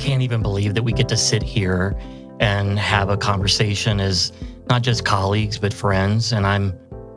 can't even believe that we get to sit here and have a conversation as not just colleagues, but friends. And I'm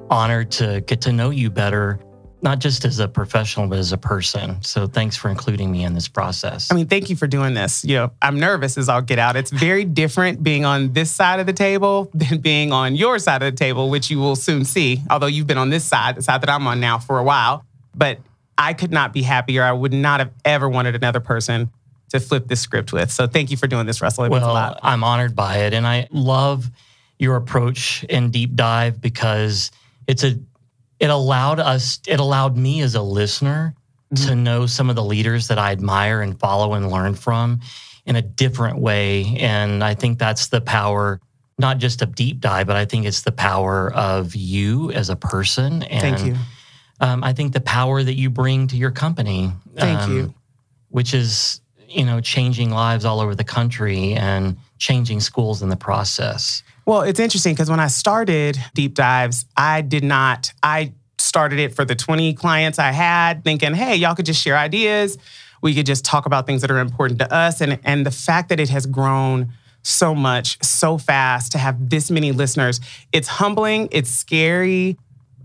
honored to get to know you better, not just as a professional, but as a person. So thanks for including me in this process. I mean, thank you for doing this. You know, I'm nervous as I'll get out. It's very different being on this side of the table than being on your side of the table, which you will soon see, although you've been on this side, the side that I'm on now for a while. But I could not be happier. I would not have ever wanted another person to flip this script with. So thank you for doing this, Russell. It means a well, lot. I'm honored by it. And I love your approach in deep dive because it's a it allowed us it allowed me as a listener Mm-hmm. to know some of the leaders that I admire and follow and learn from in a different way. And I think that's the power, not just of deep dive, but I think it's the power of you as a person. And Thank you. Um, I think the power that you bring to your company. Thank um, you. Which is, you know, changing lives all over the country and changing schools in the process. Well, it's interesting because when I started Deep Dives, I did not, I started it for the 20 clients I had, thinking, hey, y'all could just share ideas. We could just talk about things that are important to us. And, and the fact that it has grown so much, so fast to have this many listeners, it's humbling, it's scary.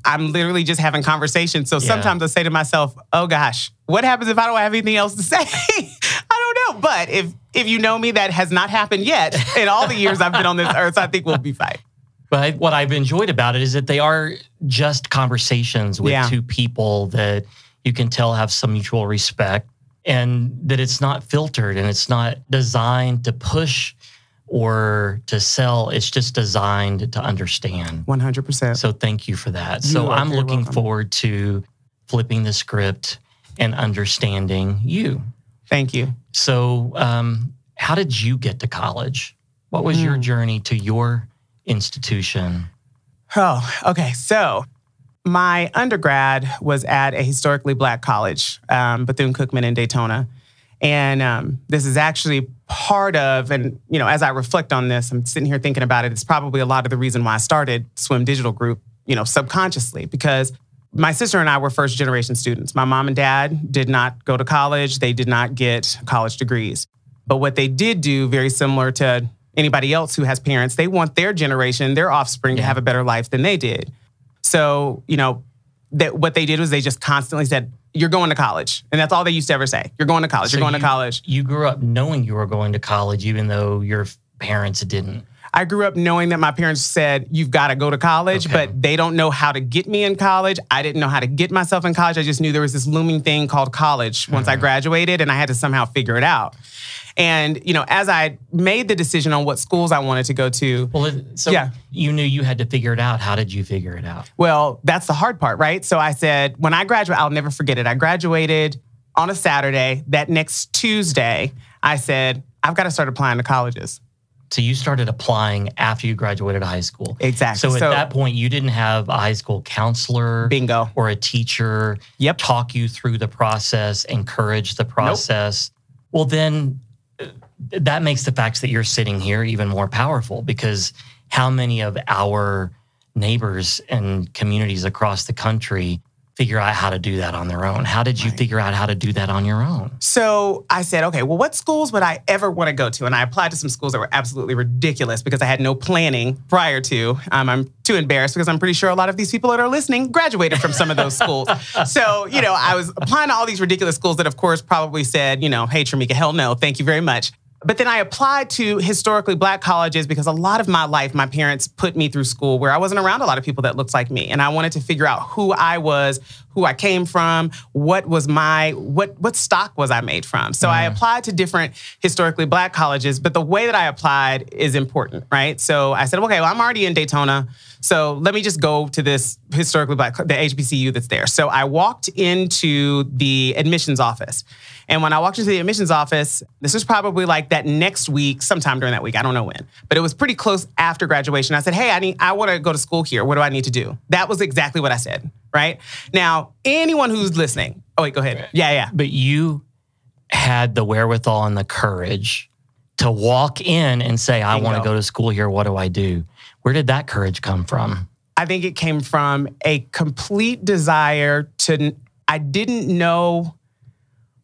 I'm literally just having conversations. So Yeah. sometimes I say to myself, oh gosh, what happens if I don't have anything else to say? I don't know. But if if you know me, that has not happened yet in all the years I've been on this earth. So I think we'll be fine. But what I've enjoyed about it is that they are just conversations with Yeah. two people that you can tell have some mutual respect and that it's not filtered and it's not designed to push or to sell. It's just designed to understand. 100%. So thank you for that. You so I'm looking welcome. forward to flipping the script and understanding you. Thank you. So, um, how did you get to college? What was your Hmm. journey to your institution? Oh, okay. So my undergrad was at a historically black college, um, Bethune Cookman in Daytona. And um, this is actually part of, and you know, as I reflect on this, I'm sitting here thinking about it. It's probably a lot of the reason why I started Swim Digital Group, you know, subconsciously, because my sister and I were first generation students. My mom and dad did not go to college, they did not get college degrees. But what they did do, very similar to anybody else who has parents, they want their generation, their offspring, to have a better life than they did. So, you know, that what they did was they just constantly said, "You're going to college," and that's all they used to ever say. You're going to college. So You're going you- to college. You grew up knowing you were going to college, even though your parents didn't. I grew up knowing that my parents said, You've got to go to college, Okay. but they don't know how to get me in college. I didn't know how to get myself in college. I just knew there was this looming thing called college once I Mm-hmm. graduated, and I had to somehow figure it out. And, you know, as I made the decision on what schools I wanted to go to, Well, so Yeah. you knew you had to figure it out. How did you figure it out? Well, that's the hard part, right? So I said, when I graduate, I'll never forget it. I graduated on a Saturday. That next Tuesday, I said, I've got to start applying to colleges. So you started applying after you graduated high school. Exactly. So at that point, you didn't have a high school counselor bingo. or a teacher Yep. talk you through the process, encourage the process. Well, then uh, that makes the facts that you're sitting here even more powerful because how many of our neighbors and communities across the country figure out how to do that on their own? How did you Right. figure out how to do that on your own? So I said, okay, well, what schools would I ever want to go to? And I applied to some schools that were absolutely ridiculous because I had no planning prior to. Um, I'm too embarrassed because I'm pretty sure a lot of these people that are listening graduated from some of those schools. So, you know, I was applying to all these ridiculous schools that, of course, probably said, you know, hey, Tramika, hell no, thank you very much. But then I applied to historically black colleges because a lot of my life, my parents put me through school where I wasn't around a lot of people that looked like me. And I wanted to figure out who I was, who I came from, what was my, what, what stock was I made from. So I mm. applied to different historically black colleges, but the way that I applied is important, right? So I said, okay, well, I'm already in Daytona. So let me just go to this historically black, the HBCU that's there. So I walked into the admissions office. And when I walked into the admissions office, this was probably like that next week, sometime during that week. I don't know when, but it was pretty close after graduation. I said, "Hey, I need, I want to go to school here. What do I need to do?" That was exactly what I said. Right now, anyone who's listening, oh wait, go ahead. Yeah, yeah. But you had the wherewithal and the courage to walk in and say, I want to go to school here. What do I do? Where did that courage come from? I think it came from a complete desire to. I didn't know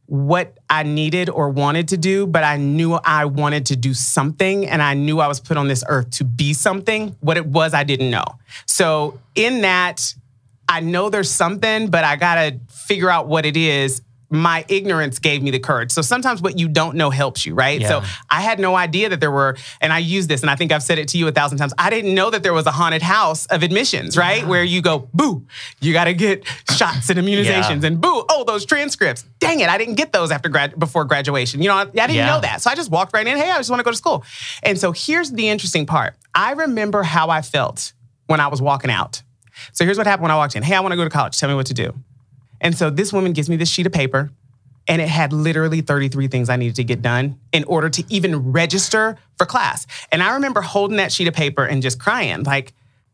what I needed or wanted to do, but I knew I wanted to do something and I knew I was put on this earth to be something. What it was, I didn't know. So, in that, I know there's something, but I gotta figure out what it is my ignorance gave me the courage. So sometimes what you don't know helps you, right? Yeah. So I had no idea that there were, and I use this, and I think I've said it to you a thousand times. I didn't know that there was a haunted house of admissions, right? Yeah. Where you go, boo, you got to get shots and immunizations, Yeah. and boo, oh, those transcripts. Dang it, I didn't get those after grad before graduation. You know, I, I didn't know that, so I just walked right in. Hey, I just want to go to school. And so here's the interesting part. I remember how I felt when I was walking out. So here's what happened when I walked in. Hey, I want to go to college. Tell me what to do. And so this woman gives me this sheet of paper, and it had literally 33 things I needed to get done in order to even register for class. And I remember holding that sheet of paper and just crying, like,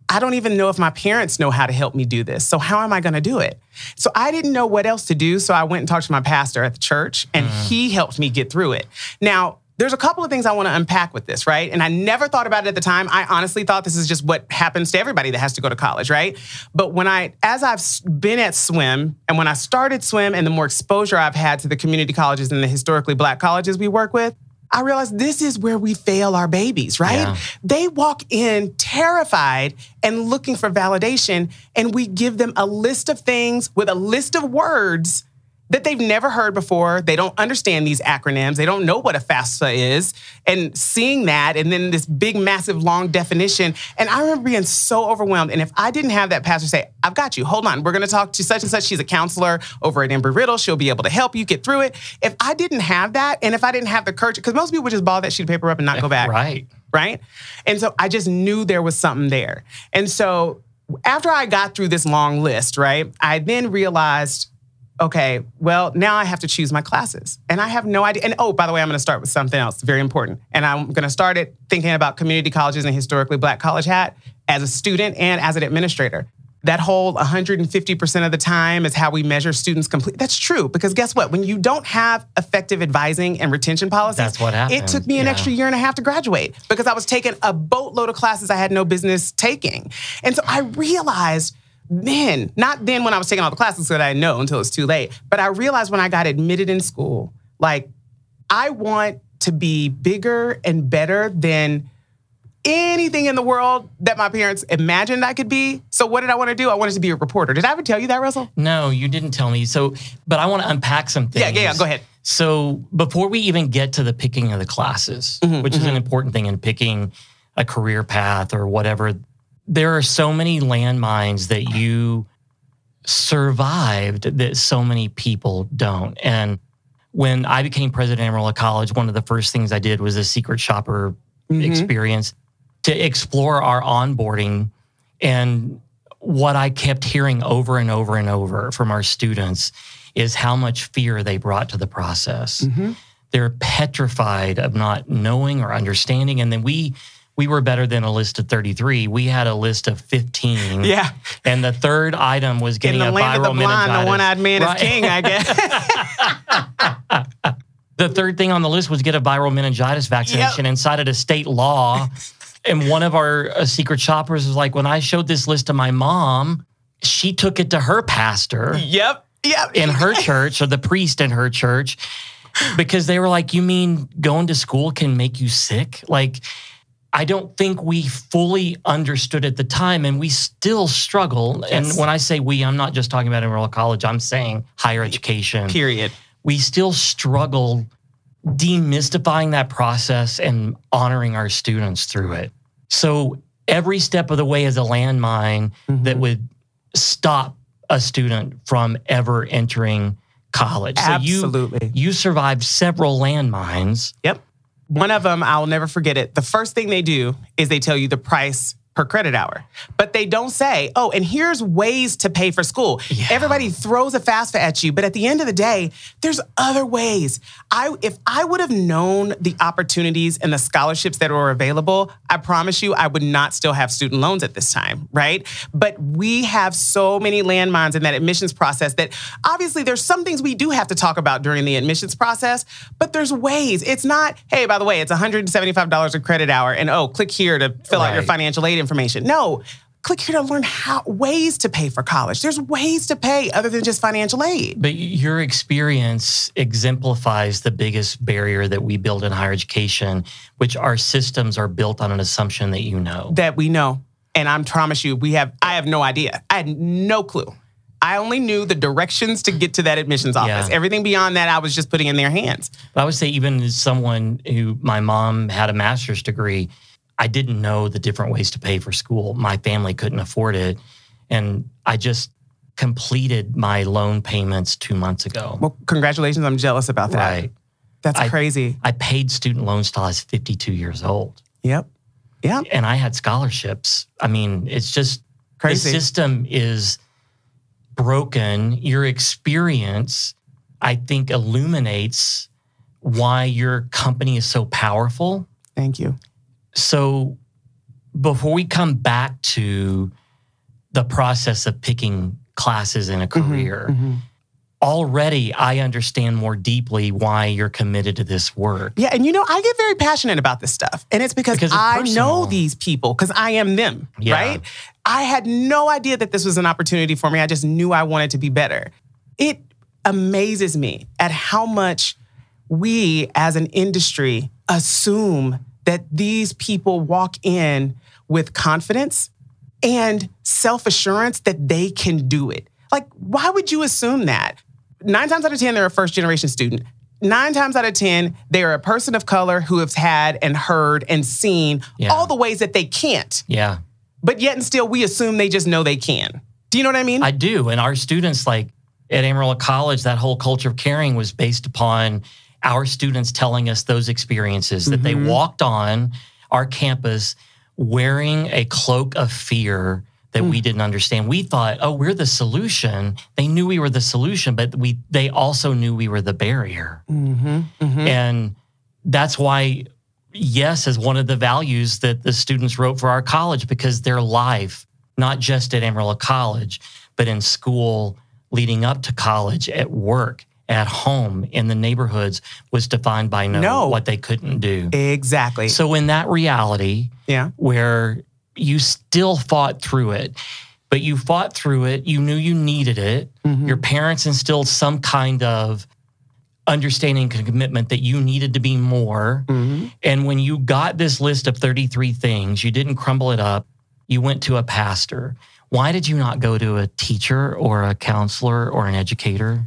I don't even know if my parents know how to help me do this. So how am I going to do it? So I didn't know what else to do. So I went and talked to my pastor at the church, and mm. he helped me get through it. Now, there's a couple of things I want to unpack with this, right? And I never thought about it at the time. I honestly thought this is just what happens to everybody that has to go to college, right? But when I, as I've been at swim, and when I started swim, and the more exposure I've had to the community colleges and the historically black colleges we work with, I realized this is where we fail our babies, right? Yeah. They walk in terrified and looking for validation, and we give them a list of things with a list of words that they've never heard before. They don't understand these acronyms. They don't know what a FAFSA is. And seeing that, and then this big, massive, long definition. And I remember being so overwhelmed. And if I didn't have that pastor say, I've got you, hold on, we're gonna talk to such and such. She's a counselor over at Embry Riddle. She'll be able to help you get through it. If I didn't have that, and if I didn't have the courage, because most people would just ball that sheet of paper up and not go back Right. right? And so I just knew there was something there. And so after I got through this long list, right, I then realized, okay, well, now I have to choose my classes. And I have no idea. And oh, by the way, I'm going to start with something else very important. And I'm going to start it thinking about community colleges and historically black college hat as a student and as an administrator. That whole 150% of the time is how we measure students complete. That's true because guess what? When you don't have effective advising and retention policies, That's what happened. It took me an Yeah. extra year and a half to graduate because I was taking a boatload of classes I had no business taking. And so I realized then, not then when I was taking all the classes that I know until it's too late, but I realized when I got admitted in school, like I want to be bigger and better than anything in the world that my parents imagined I could be. So what did I want to do? I wanted to be a reporter. Did I ever tell you that, Russell? No, you didn't tell me. So, but I want to unpack some things. Yeah, yeah, yeah. Go ahead. So, before we even get to the picking of the classes, Mm-hmm, which is an important thing in picking a career path or whatever, there are so many landmines that you survived that so many people don't. And when I became president of Amarillo College, one of the first things I did was a secret shopper Mm-hmm. experience to explore our onboarding. And what I kept hearing over and over and over from our students is how much fear they brought to the process. Mm-hmm. They're petrified of not knowing or understanding. And then we we were better than a list of 33. We had a list of 15. Yeah. And the third item was In getting the a land of viral the blind, the one-eyed man Right. is king, I guess. The third thing on the list was get a viral meningitis vaccination and cited a state law. and one of our uh, secret shoppers was like, when I showed this list to my mom, she took it to her pastor yep. Yep. in her church or the priest in her church because they were like, You mean going to school can make you sick? Like, I don't think we fully understood at the time, and we still struggle. Yes. And when I say we, I'm not just talking about Amarillo College, I'm saying higher education. Period. We still struggle demystifying that process and honoring our students through it. So every step of the way is a landmine mm-hmm. that would stop a student from ever entering college. So Absolutely. you you survived several landmines. Yep. One of them, I'll never forget it. The first thing they do is they tell you the price per credit hour, but they don't say, oh, and here's ways to pay for school. Yeah. Everybody throws a FAFSA at you, but at the end of the day, there's other ways. I, if I would have known the opportunities and the scholarships that were available, I promise you, I would not still have student loans at this time, right? But we have so many landmines in that admissions process that obviously there's some things we do have to talk about during the admissions process, but there's ways. It's not, hey, by the way, it's $175 a credit hour, and oh, click here to fill out your financial aid information. No. click here to learn how ways to pay for college. There's ways to pay other than just financial aid. But your experience exemplifies the biggest barrier that we build in higher education, which our systems are built on an assumption that you know. That we know. And I promise you, we have I have no idea. I had no clue. I only knew the directions to get to that admissions office. Yeah. Everything beyond that, I was just putting in their hands. But I would say, even as someone who my mom had a master's degree, I didn't know the different ways to pay for school. My family couldn't afford it. And I just completed my loan payments two months ago. Well, congratulations. I'm jealous about that. Right. That's I- crazy. I paid student loans till I was 52 years old. Yep. Yep. And I had scholarships. I mean, it's just Crazy. the system is broken. Your experience, I think, illuminates why your company is so powerful. Thank you. So, before we come back to the process of picking classes in a Mm-hmm. career, already I understand more deeply why you're committed to this work. Yeah, and you know, I get very passionate about this stuff. And it's because, Because it's I personal. know these people, because I am them, Yeah. right? I had no idea that this was an opportunity for me. I just knew I wanted to be better. It amazes me at how much we as an industry assume that these people walk in with confidence and self assurance that they can do it. Like, why would you assume that? Nine times out of 10, they're a first generation student. Nine times out of 10, they're a person of color who has had and heard and seen Yeah. all the ways that they can't. Yeah. But yet and still, we assume they just know they can. Do you know what I mean? I do. And our students, like at Amarillo College, that whole culture of caring was based upon our students telling us those experiences that they mm-hmm. walked on our campus wearing a cloak of fear that we mm. didn't understand. We thought, oh, we're the solution. They knew we were the solution, but we they also knew we were the barrier. Mm-hmm, mm-hmm. And that's why yes is one of the values that the students wrote for our college because their life, not just at Amarillo College, but in school, leading up to college, at work, at home, in the neighborhoods, was defined by no, No. what they couldn't do. exactly. So in that reality, yeah. where you still fought through it, but you fought through it, you knew you needed it. Mm-hmm. Your parents instilled some kind of understanding and commitment that you needed to be more. Mm-hmm. And when you got this list of 33 things, you didn't crumble it up, you went to a pastor. Why did you not go to a teacher or a counselor or an educator?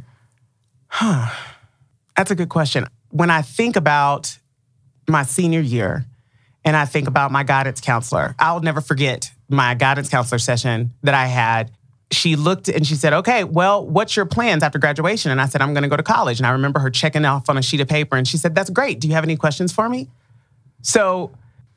That's a good question. When I think about my senior year and I think about my guidance counselor, I'll never forget my guidance counselor session that I had. She looked and she said, Okay, well, what's your plans after graduation? And I said, I'm going to go to college. And I remember her checking off on a sheet of paper and she said, That's great. Do you have any questions for me? So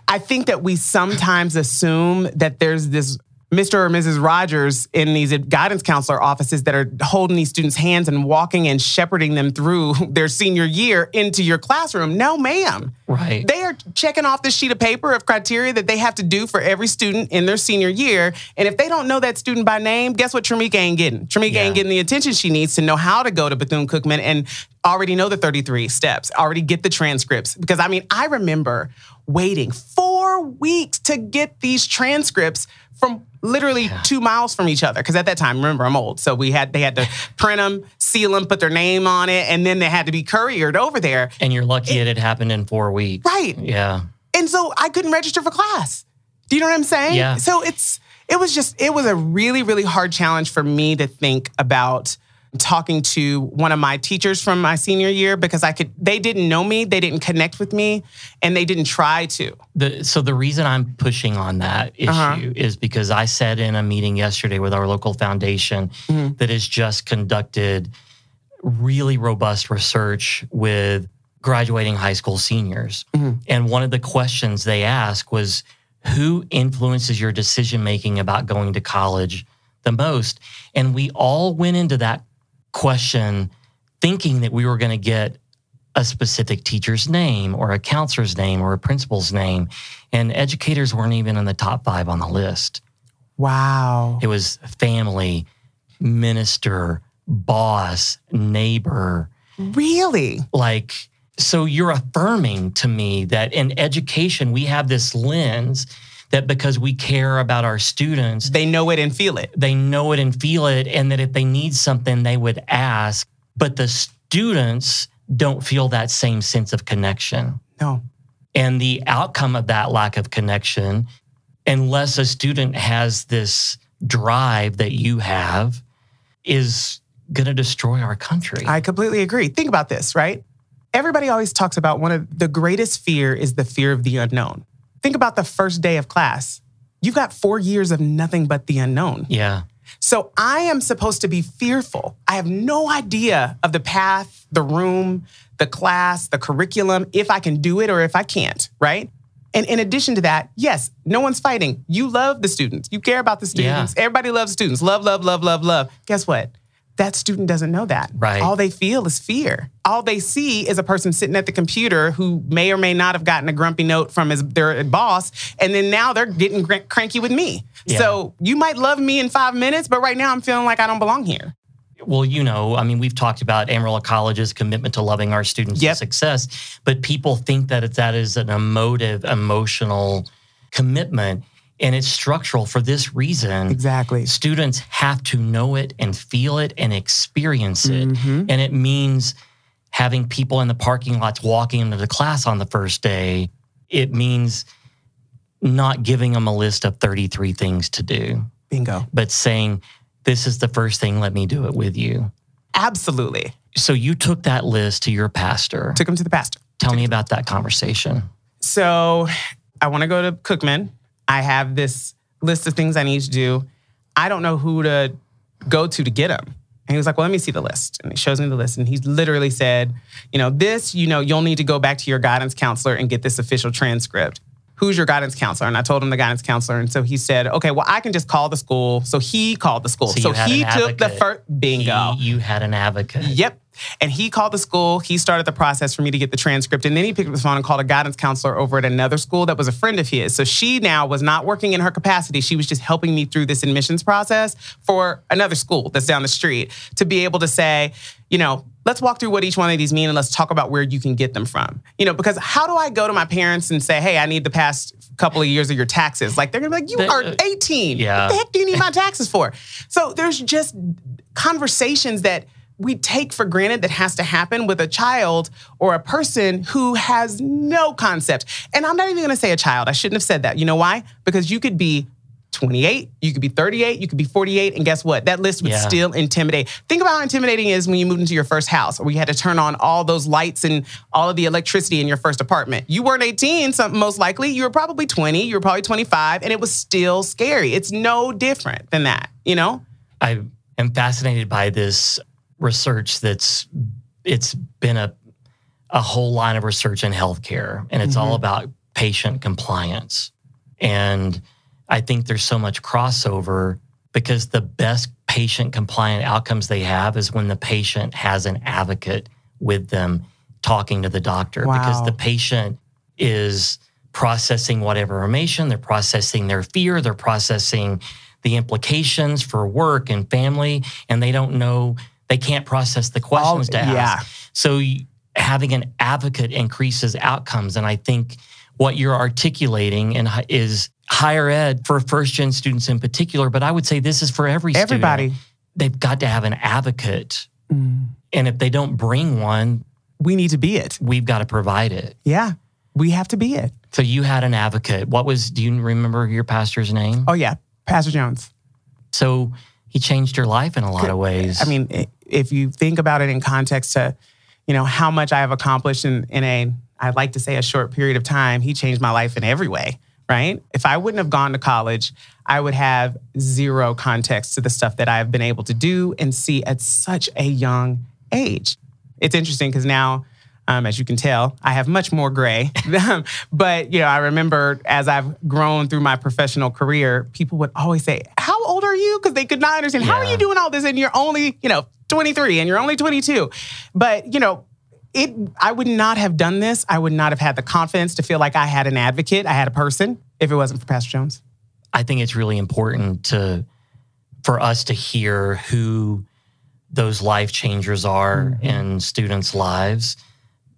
I think that we sometimes assume that there's this Mr. or Mrs. Rogers in these guidance counselor offices that are holding these students' hands and walking and shepherding them through their senior year into your classroom. No, ma'am. Right. They are checking off this sheet of paper of criteria that they have to do for every student in their senior year. And if they don't know that student by name, guess what Tramika ain't getting? Tramika Yeah. ain't getting the attention she needs to know how to go to Bethune Cookman and already know the 33 steps, already get the transcripts. Because I mean, I remember waiting four weeks to get these transcripts from literally two miles from each other. Because at that time, remember, I'm old, so we had they had to print them, seal them, put their name on it, and then they had to be couriered over there. And you're lucky it, had happened in four weeks. Right. Yeah. And so I couldn't register for class. Do you know what I'm saying? Yeah. So it's it was just it was a really really hard challenge for me to think about talking to one of my teachers from my senior year because I could they didn't know me, they didn't connect with me, and they didn't try to. The, so the reason I'm pushing on that issue Uh-huh. is because I said in a meeting yesterday with our local foundation Mm-hmm. that has just conducted really robust research with graduating high school seniors. Mm-hmm. And one of the questions they asked was who influences your decision making about going to college the most? And we all went into that question thinking that we were going to get a specific teacher's name or a counselor's name or a principal's name. And educators weren't even in the top five on the list. Wow. It was family, minister, boss, neighbor. Really? Like, so you're affirming to me that in education, we have this lens that because we care about our students, They know it and feel it. they know it and feel it, and that if they need something, they would ask. But the students don't feel that same sense of connection. No. And the outcome of that lack of connection, unless a student has this drive that you have, is going to destroy our country. I completely agree. Think about this, right? Everybody always talks about one of the greatest fear is the fear of the unknown. Think about the first day of class. You've got four years of nothing but the unknown. yeah. So I am supposed to be fearful. I have no idea of the path, the room, the class, the curriculum, if I can do it or if I can't, right? And in addition to that, yes, no one's fighting. You love the students. You care about the students. Everybody loves students. Love, love, love, love, love. Guess what? That student doesn't know that. Right. All they feel is fear. All they see is a person sitting at the computer who may or may not have gotten a grumpy note from his their boss, and then now they're getting cr- cranky with me. Yeah. So you might love me in five minutes, but right now I'm feeling like I don't belong here. Well, you know, I mean, we've talked about Amarillo College's commitment to loving our students Yep. to success, but people think that it's, that is an emotive, emotional commitment, and it's structural for this reason. Exactly. Students have to know it and feel it and experience it, Mhm. and it means having people in the parking lots walking into the class on the first day. It means not giving them a list of 33 things to do, Bingo. but saying, This is the first thing, let me do it with you. Absolutely. So you took that list to your pastor. Took him to the pastor. Tell me about that conversation. So I want to go to Cookman. I have this list of things I need to do. I don't know who to go to to get them. And he was like, Well, let me see the list. And he shows me the list. And he literally said, You know, this, you know, you'll need to go back to your guidance counselor and get this official transcript. Who's your guidance counselor? And I told him the guidance counselor. And so he said, Okay, well, I can just call the school. So he called the school. So So, he took the first bingo. He- you had an advocate. Yep. And he called the school. He started the process for me to get the transcript. And then he picked up the phone and called a guidance counselor over at another school that was a friend of his. So she now was not working in her capacity. She was just helping me through this admissions process for another school that's down the street to be able to say, you know, let's walk through what each one of these mean and let's talk about where you can get them from. You know, because how do I go to my parents and say, hey, I need the past couple of years of your taxes? Like they're gonna be like, you They- are uh, 18. yeah. What the heck do you need my taxes for? So there's just conversations that we take for granted that has to happen with a child or a person who has no concept. And I'm not even gonna say a child. I shouldn't have said that. You know why? Because you could be 28, you could be 38, you could be 48, and guess what? That list would Yeah. still intimidate. Think about how intimidating it is when you moved into your first house or you had to turn on all those lights and all of the electricity in your first apartment. You weren't 18, so most likely. You were probably 20, you were probably 25, and it was still scary. It's no different than that, you know? I am fascinated by this research that's it's been a a whole line of research in healthcare and it's all Mhm. about patient compliance. And I think there's so much crossover because the best patient compliant outcomes they have is when the patient has an advocate with them talking to the doctor because the patient is processing whatever information, they're processing their fear, they're processing the implications for work and family, and they don't know, they can't process the questions to ask. yeah. So having an advocate increases outcomes. And I think what you're articulating and is higher ed for first gen students in particular, but I would say this is for every student. Everybody. They've got to have an advocate. Mm. And if they don't bring one, We need to be it. we've got to provide it. Yeah. We have to be it. So you had an advocate. What was, do you remember your pastor's name? Oh, yeah. Pastor Jones. So he changed your life in a lot of ways. I mean, if you think about it in context to, you know, how much I have accomplished in, in a, I'd like to say a short period of time, he changed my life in every way, right? If I wouldn't have gone to college, I would have zero context to the stuff that I've been able to do and see at such a young age. It's interesting because now, um, as you can tell, I have much more gray. but you know, I remember as I've grown through my professional career, people would always say, "How old you?" Because they could not understand. How are you doing all this and you're only, you know, 23 and you're only 22? But you know, it. I would not have done this. I would not have had the confidence to feel like I had an advocate. I had a person if it wasn't for Pastor Jones. I think it's really important to for us to hear who those life changers are Mhm. in students' lives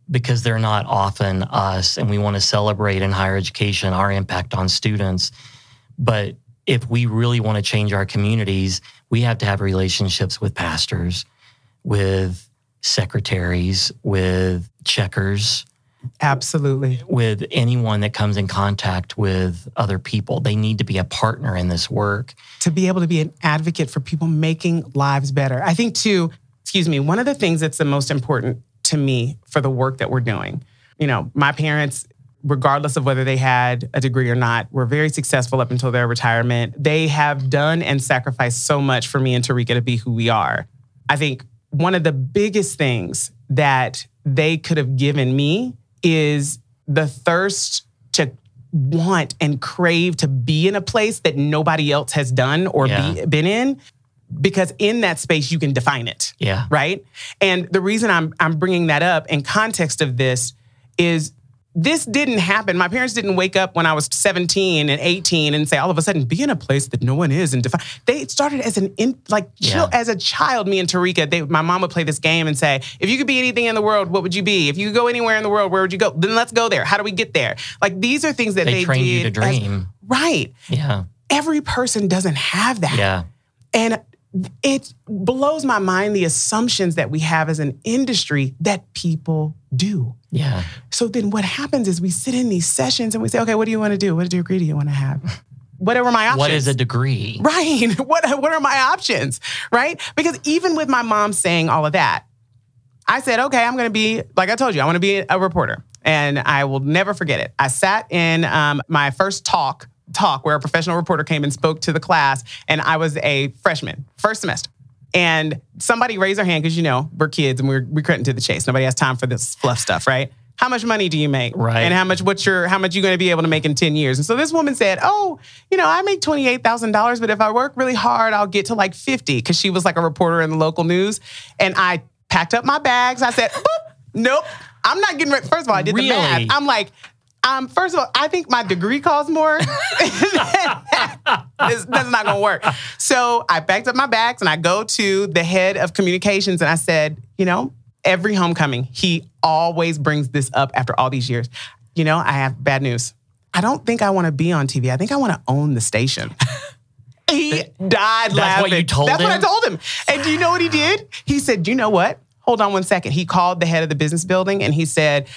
because they're not often us and we want to celebrate in higher education our impact on students. But if we really want to change our communities, we have to have relationships with pastors, with secretaries, with checkers, Absolutely. with anyone that comes in contact with other people. They need to be a partner in this work. To be able to be an advocate for people making lives better. I think, too, excuse me, one of the things that's the most important to me for the work that we're doing, you know, my parents, regardless of whether they had a degree or not, were very successful up until their retirement. They have done and sacrificed so much for me and Tarika to be who we are. I think one of the biggest things that they could have given me is the thirst to want and crave to be in a place that nobody else has done or Yeah. be, been in because in that space you can define it Yeah. right and the reason i'm i'm bringing that up in context of this is this didn't happen. My parents didn't wake up when i was 17 and 18 and say all of a sudden be in a place that no one is and define they started as an in like chill, as a child me and Tarika they, my mom would play this game and say if you could be anything in the world what would you be? If you could go anywhere in the world where would you go? Then let's go there. How do we get there? Like these are things that They they, trained you to as- dream. right. Yeah. every person doesn't have that. Yeah. and it blows my mind the assumptions that we have as an industry that people do. Yeah. So then what happens is we sit in these sessions and we say, okay, what do you want to do? What degree do you want to have? Whatever my options. What is a degree? Right. What, what are my options? Right? Because even with my mom saying all of that, I said, okay, I'm going to be, like I told you, I want to be a reporter. And I will never forget it. I sat in um, my first talk, talk where a professional reporter came and spoke to the class, and I was a freshman, first semester. And somebody raised their hand because you know we're kids and we're we cutting to the chase. Nobody has time for this fluff stuff, right? How much money do you make? Right. And how much what's your how much you going to be able to make in 10 years? And so this woman said, "Oh, you know, I make $28,000, but if I work really hard, I'll get to like 50 cuz she was like a reporter in the local news." And I packed up my bags. I said, Boop, "Nope. I'm not getting ready." First of all, I did the math. Really? I'm like, um, first of all, I think my degree costs more. this, that's not gonna work. So I packed up my bags and I go to the head of communications and I said, you know, every homecoming, he always brings this up after all these years. You know, I have bad news. I don't think I want to be on TV. I think I want to own the station. he died laughing. That's what you told That's what I told him. And do you know what he did? He said, you know what? Hold on one second. He called the head of the business building and he said,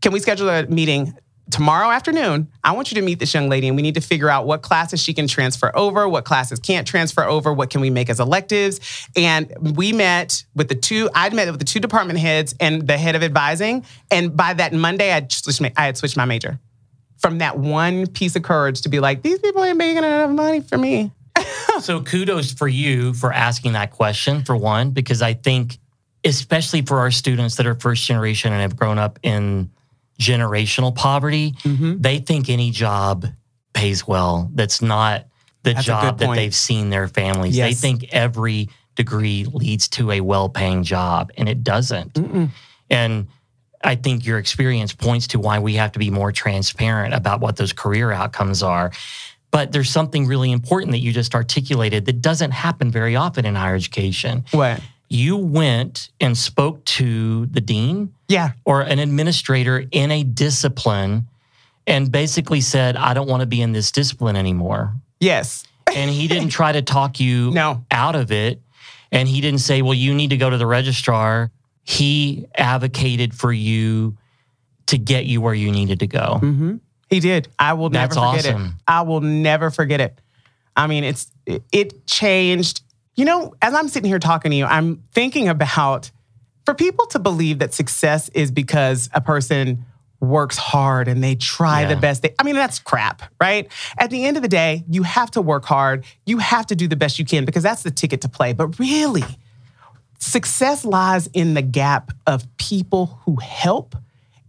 can we schedule a meeting tomorrow afternoon? I want you to meet this young lady and we need to figure out what classes she can transfer over, what classes can't transfer over, what can we make as electives. And we met with the two, I'd met with the two department heads and the head of advising. And by that Monday, I'd switched, ma- I had switched my major. From that one piece of courage to be like, these people ain't making enough money for me. So kudos for you for asking that question for one, because I think, especially for our students that are first generation and have grown up in generational poverty, Mm-hmm. they think any job pays well. That's not the That's job that they've seen their families. They think every degree leads to a well-paying job, and it doesn't. Mm-mm. And I think your experience points to why we have to be more transparent about what those career outcomes are. But there's something really important that you just articulated that doesn't happen very often in higher education. What? You went and spoke to the dean Yeah. or an administrator in a discipline and basically said, I don't want to be in this discipline anymore. Yes. And he didn't try to talk you No. out of it. And he didn't say, well, you need to go to the registrar. He advocated for you to get you where you needed to go. Mm-hmm. He did. I will never That's forget it. awesome. I will never forget it. I mean, it's it, it changed. You know, as I'm sitting here talking to you, I'm thinking about for people to believe that success is because a person works hard and they try the best they I mean that's crap, right? At the end of the day, you have to work hard. You have to do the best you can because that's the ticket to play. But really, success lies in the gap of people who help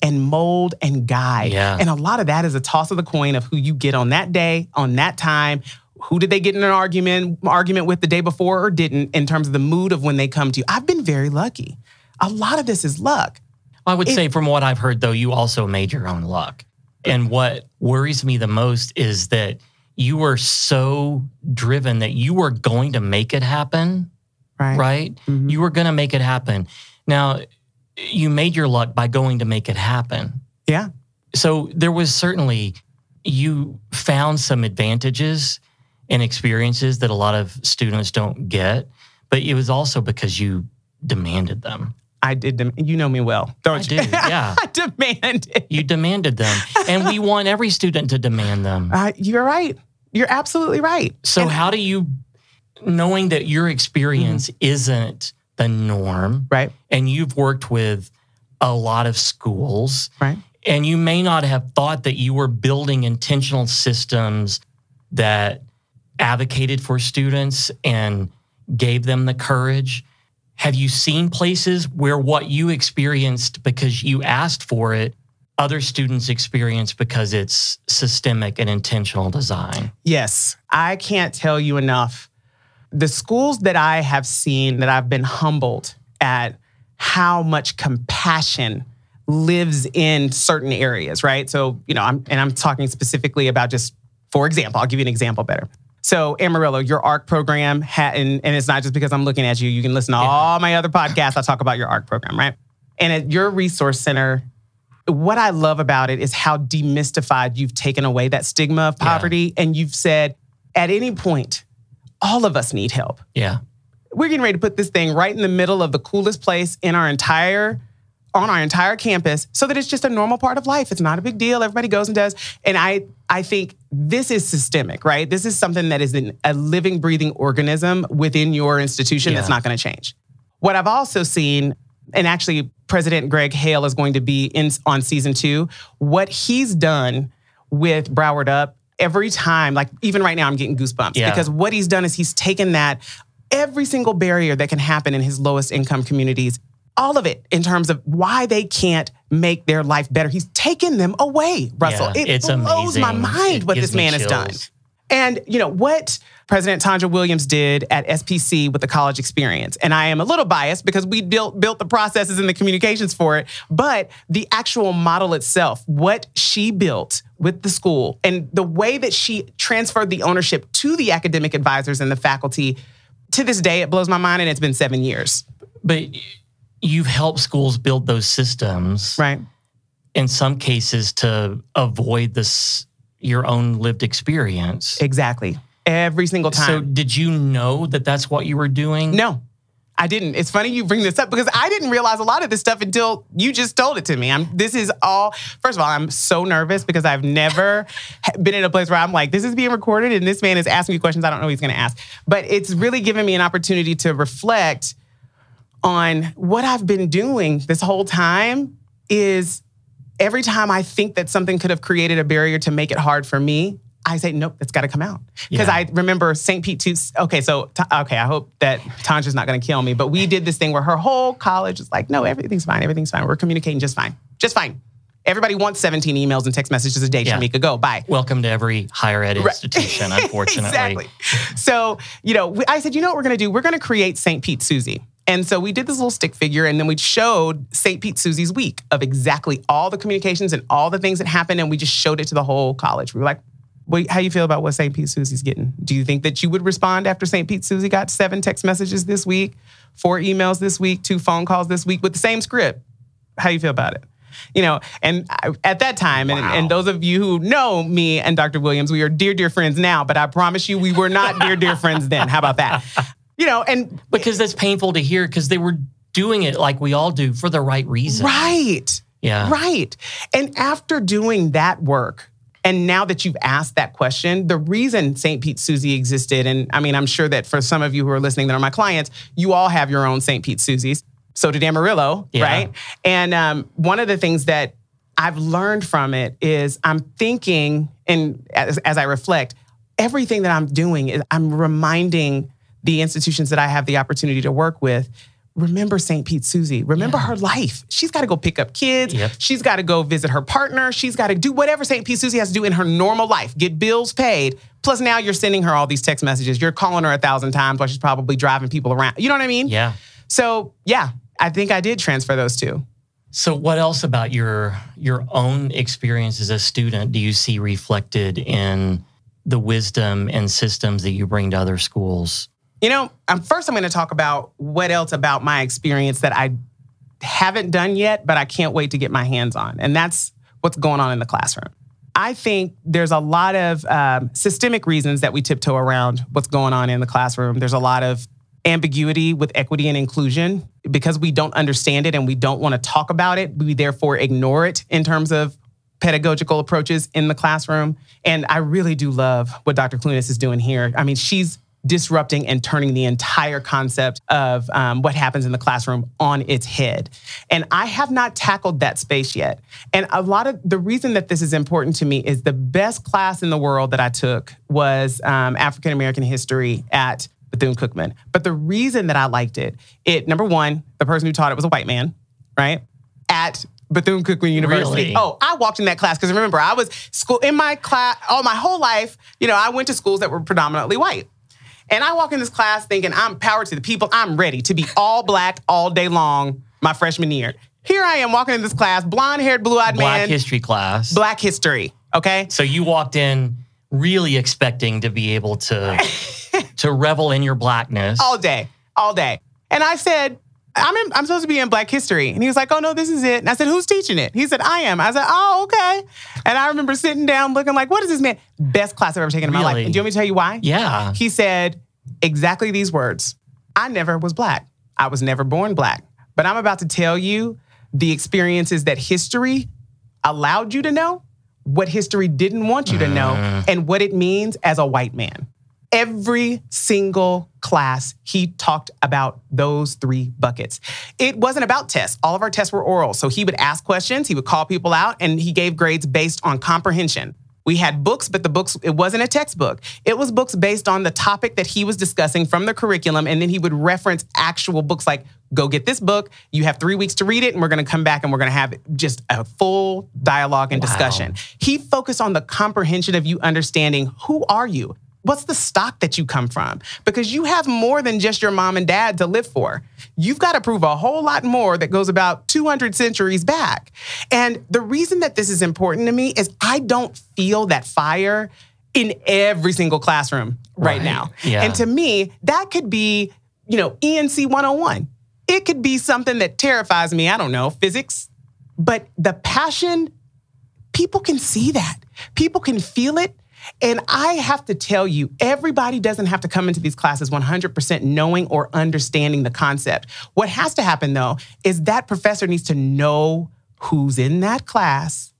and mold and guide. Yeah. And a lot of that is a toss of the coin of who you get on that day, on that time. Who did they get in an argument argument with the day before or didn't in terms of the mood of when they come to you? I've been very lucky. A lot of this is luck. I would It- say, from what I've heard, though, you also made your own luck. And what worries me the most is that you were so driven that you were going to make it happen, Right. right? Mhm. You were going to make it happen. Now, you made your luck by going to make it happen. Yeah. So there was certainly, you found some advantages and experiences that a lot of students don't get, but it was also because you demanded them. I did them. You know me well, don't I you? do, yeah. I demanded. You demanded them. And we want every student to demand them. Uh, you're right. You're absolutely right. So, And- how do you, knowing that your experience Mm-hmm. isn't the norm, right, and you've worked with a lot of schools, right, and you may not have thought that you were building intentional systems that advocated for students and gave them the courage. Have you seen places where what you experienced because you asked for it, other students experience because it's systemic and intentional design? yes. I can't tell you enough. The schools that I have seen that I've been humbled at how much compassion lives in certain areas, right? So, you know, I'm and I'm talking specifically about just, for example, I'll give you an example better. So, Amarillo, your ARC program, ha- and, and it's not just because I'm looking at you. You can listen to all my other podcasts. I talk about your ARC program, right? And at your resource center, what I love about it is how demystified you've taken away that stigma of Yeah. poverty. And you've said, at any point, all of us need help Yeah. we're getting ready to put this thing right in the middle of the coolest place in our entire on our entire campus so that it's just a normal part of life. It's not a big deal. Everybody goes and does. And i i think this is systemic right? This is something that is an, a living breathing organism within your institution that's not going to change. What i've also seen and actually president greg Haile is going to be in on season two what he's done with broward up every time like even right now i'm getting goosebumps Yeah. because what he's done is he's taken that every single barrier that can happen in his lowest income communities, all of it in terms of why they can't make their life better. He's taken them away, Russell. Yeah, it it's blows my mind It what this man has done. And you know what President Tonjua Williams did at SPC with the college experience, and I am a little biased because we built built the processes and the communications for it, but the actual model itself, what she built with the school, and the way that she transferred the ownership to the academic advisors and the faculty, to this day it blows my mind, and it's been seven years, But you've helped schools build those systems right? in some cases to avoid this your own lived experience. Exactly, every single time. So did you know that that's what you were doing? No, I didn't. It's funny you bring this up because I didn't realize a lot of this stuff until you just told it to me. I'm this is all first of all, I'm so nervous because I've never been in a place where I'm like, this is being recorded and this man is asking me questions I don't know he's gonna ask. But it's really given me an opportunity to reflect on what I've been doing this whole time is every time I think that something could have created a barrier to make it hard for me, I say, nope, that's got to come out. Because Yeah. I remember St. Pete too. Okay, so, okay, I hope that Tonjua's not going to kill me, but we did this thing where her whole college is like, no, everything's fine, everything's fine. We're communicating just fine, just fine. Everybody wants 17 emails and text messages a day, Yeah. Shamika. Go, bye. Welcome to every higher ed institution, unfortunately. exactly. So, you know, I said, you know what we're going to do? We're going to create St. Pete Susie. And so we did this little stick figure, and then we showed St. Pete Susie's week of exactly all the communications and all the things that happened, and we just showed it to the whole college. We were like, Wait, how you feel about what St. Pete Susie's getting? Do you think that you would respond after St. Pete Susie got seven text messages this week, four emails this week, two phone calls this week with the same script? How you feel about it? You know, and at that time, and, and those of you who know me and Dr. Williams, we are dear, dear friends now, but I promise you we were not dear, dear friends then. How about that? You know, and Because that's painful to hear because they were doing it like we all do for the right reason. right. Yeah. Right. And after doing that work, and now that you've asked that question, the reason St. Pete Susie existed, and I mean, I'm sure that for some of you who are listening that are my clients, you all have your own St. Pete Susies. So did Amarillo, Yeah. right? And um, one of the things that I've learned from it is I'm thinking, and as, as I reflect, everything that I'm doing is I'm reminding the institutions that I have the opportunity to work with. Remember St. Pete Susie. Remember Yeah. her life. She's got to go pick up kids. Yep. She's got to go visit her partner. She's got to do whatever St. Pete Susie has to do in her normal life, get bills paid. Plus, now you're sending her all these text messages. You're calling her a thousand times while she's probably driving people around. You know what I mean? Yeah. So, yeah, I think I did transfer those two. So what else about your your own experience as a student do you see reflected in the wisdom and systems that you bring to other schools? You know, um, first I'm going to talk about what else about my experience that I haven't done yet, but I can't wait to get my hands on. And that's what's going on in the classroom. I think there's a lot of um, systemic reasons that we tiptoe around what's going on in the classroom. There's a lot of ambiguity with equity and inclusion because we don't understand it and we don't want to talk about it. We therefore ignore it in terms of pedagogical approaches in the classroom. And I really do love what Dr. Clunas is doing here. I mean, she's disrupting and turning the entire concept of um, what happens in the classroom on its head. And I have not tackled that space yet. And a lot of the reason that this is important to me is the best class in the world that I took was um, African American history at Bethune Cookman. But the reason that I liked it, it number one, the person who taught it was a white man, right? At Bethune Cookman University. Really? Oh, I walked in that class because remember, I was school in my class all my whole life. You know, I went to schools that were predominantly white. And I walk in this class thinking I'm power to the people. I'm ready to be all black all day long my freshman year. Here I am walking in this class, blonde haired, blue eyed man. Black history class. black history. Okay. So you walked in really expecting to be able to to revel in your blackness. all day, all day. And I said, I'm, in, I'm supposed to be in Black History. And he was like, oh, no, this is it. And I said, who's teaching it? He said, I am. I said, oh, okay. And I remember sitting down looking like, what is this man? Best class I've ever taken in my life. And do you want me to tell you why? Yeah. He said exactly these words I never was black. I was never born black. But I'm about to tell you the experiences that history allowed you to know, what history didn't want you to know, mm. and what it means as a white man. Every single class, he talked about those three buckets. It wasn't about tests. All of our tests were oral. So he would ask questions, he would call people out, and he gave grades based on comprehension. We had books, but the books, it wasn't a textbook. It was books based on the topic that he was discussing from the curriculum. And then he would reference actual books like, go get this book. You have three weeks to read it, and we're going to come back and we're going to have just a full dialogue and Wow. discussion. He focused on the comprehension of you understanding who are you? What's the stock that you come from? Because you have more than just your mom and dad to live for. You've got to prove a whole lot more that goes about 200 centuries back. And the reason that this is important to me is I don't feel that fire in every single classroom right, Right. now. Yeah. And to me, that could be, you know, ENC 101. It could be something that terrifies me. I don't know, physics. But the passion people can see that. People can feel it. And I have to tell you, everybody doesn't have to come into these classes 100% knowing or understanding the concept. What has to happen though is that professor needs to know who's in that class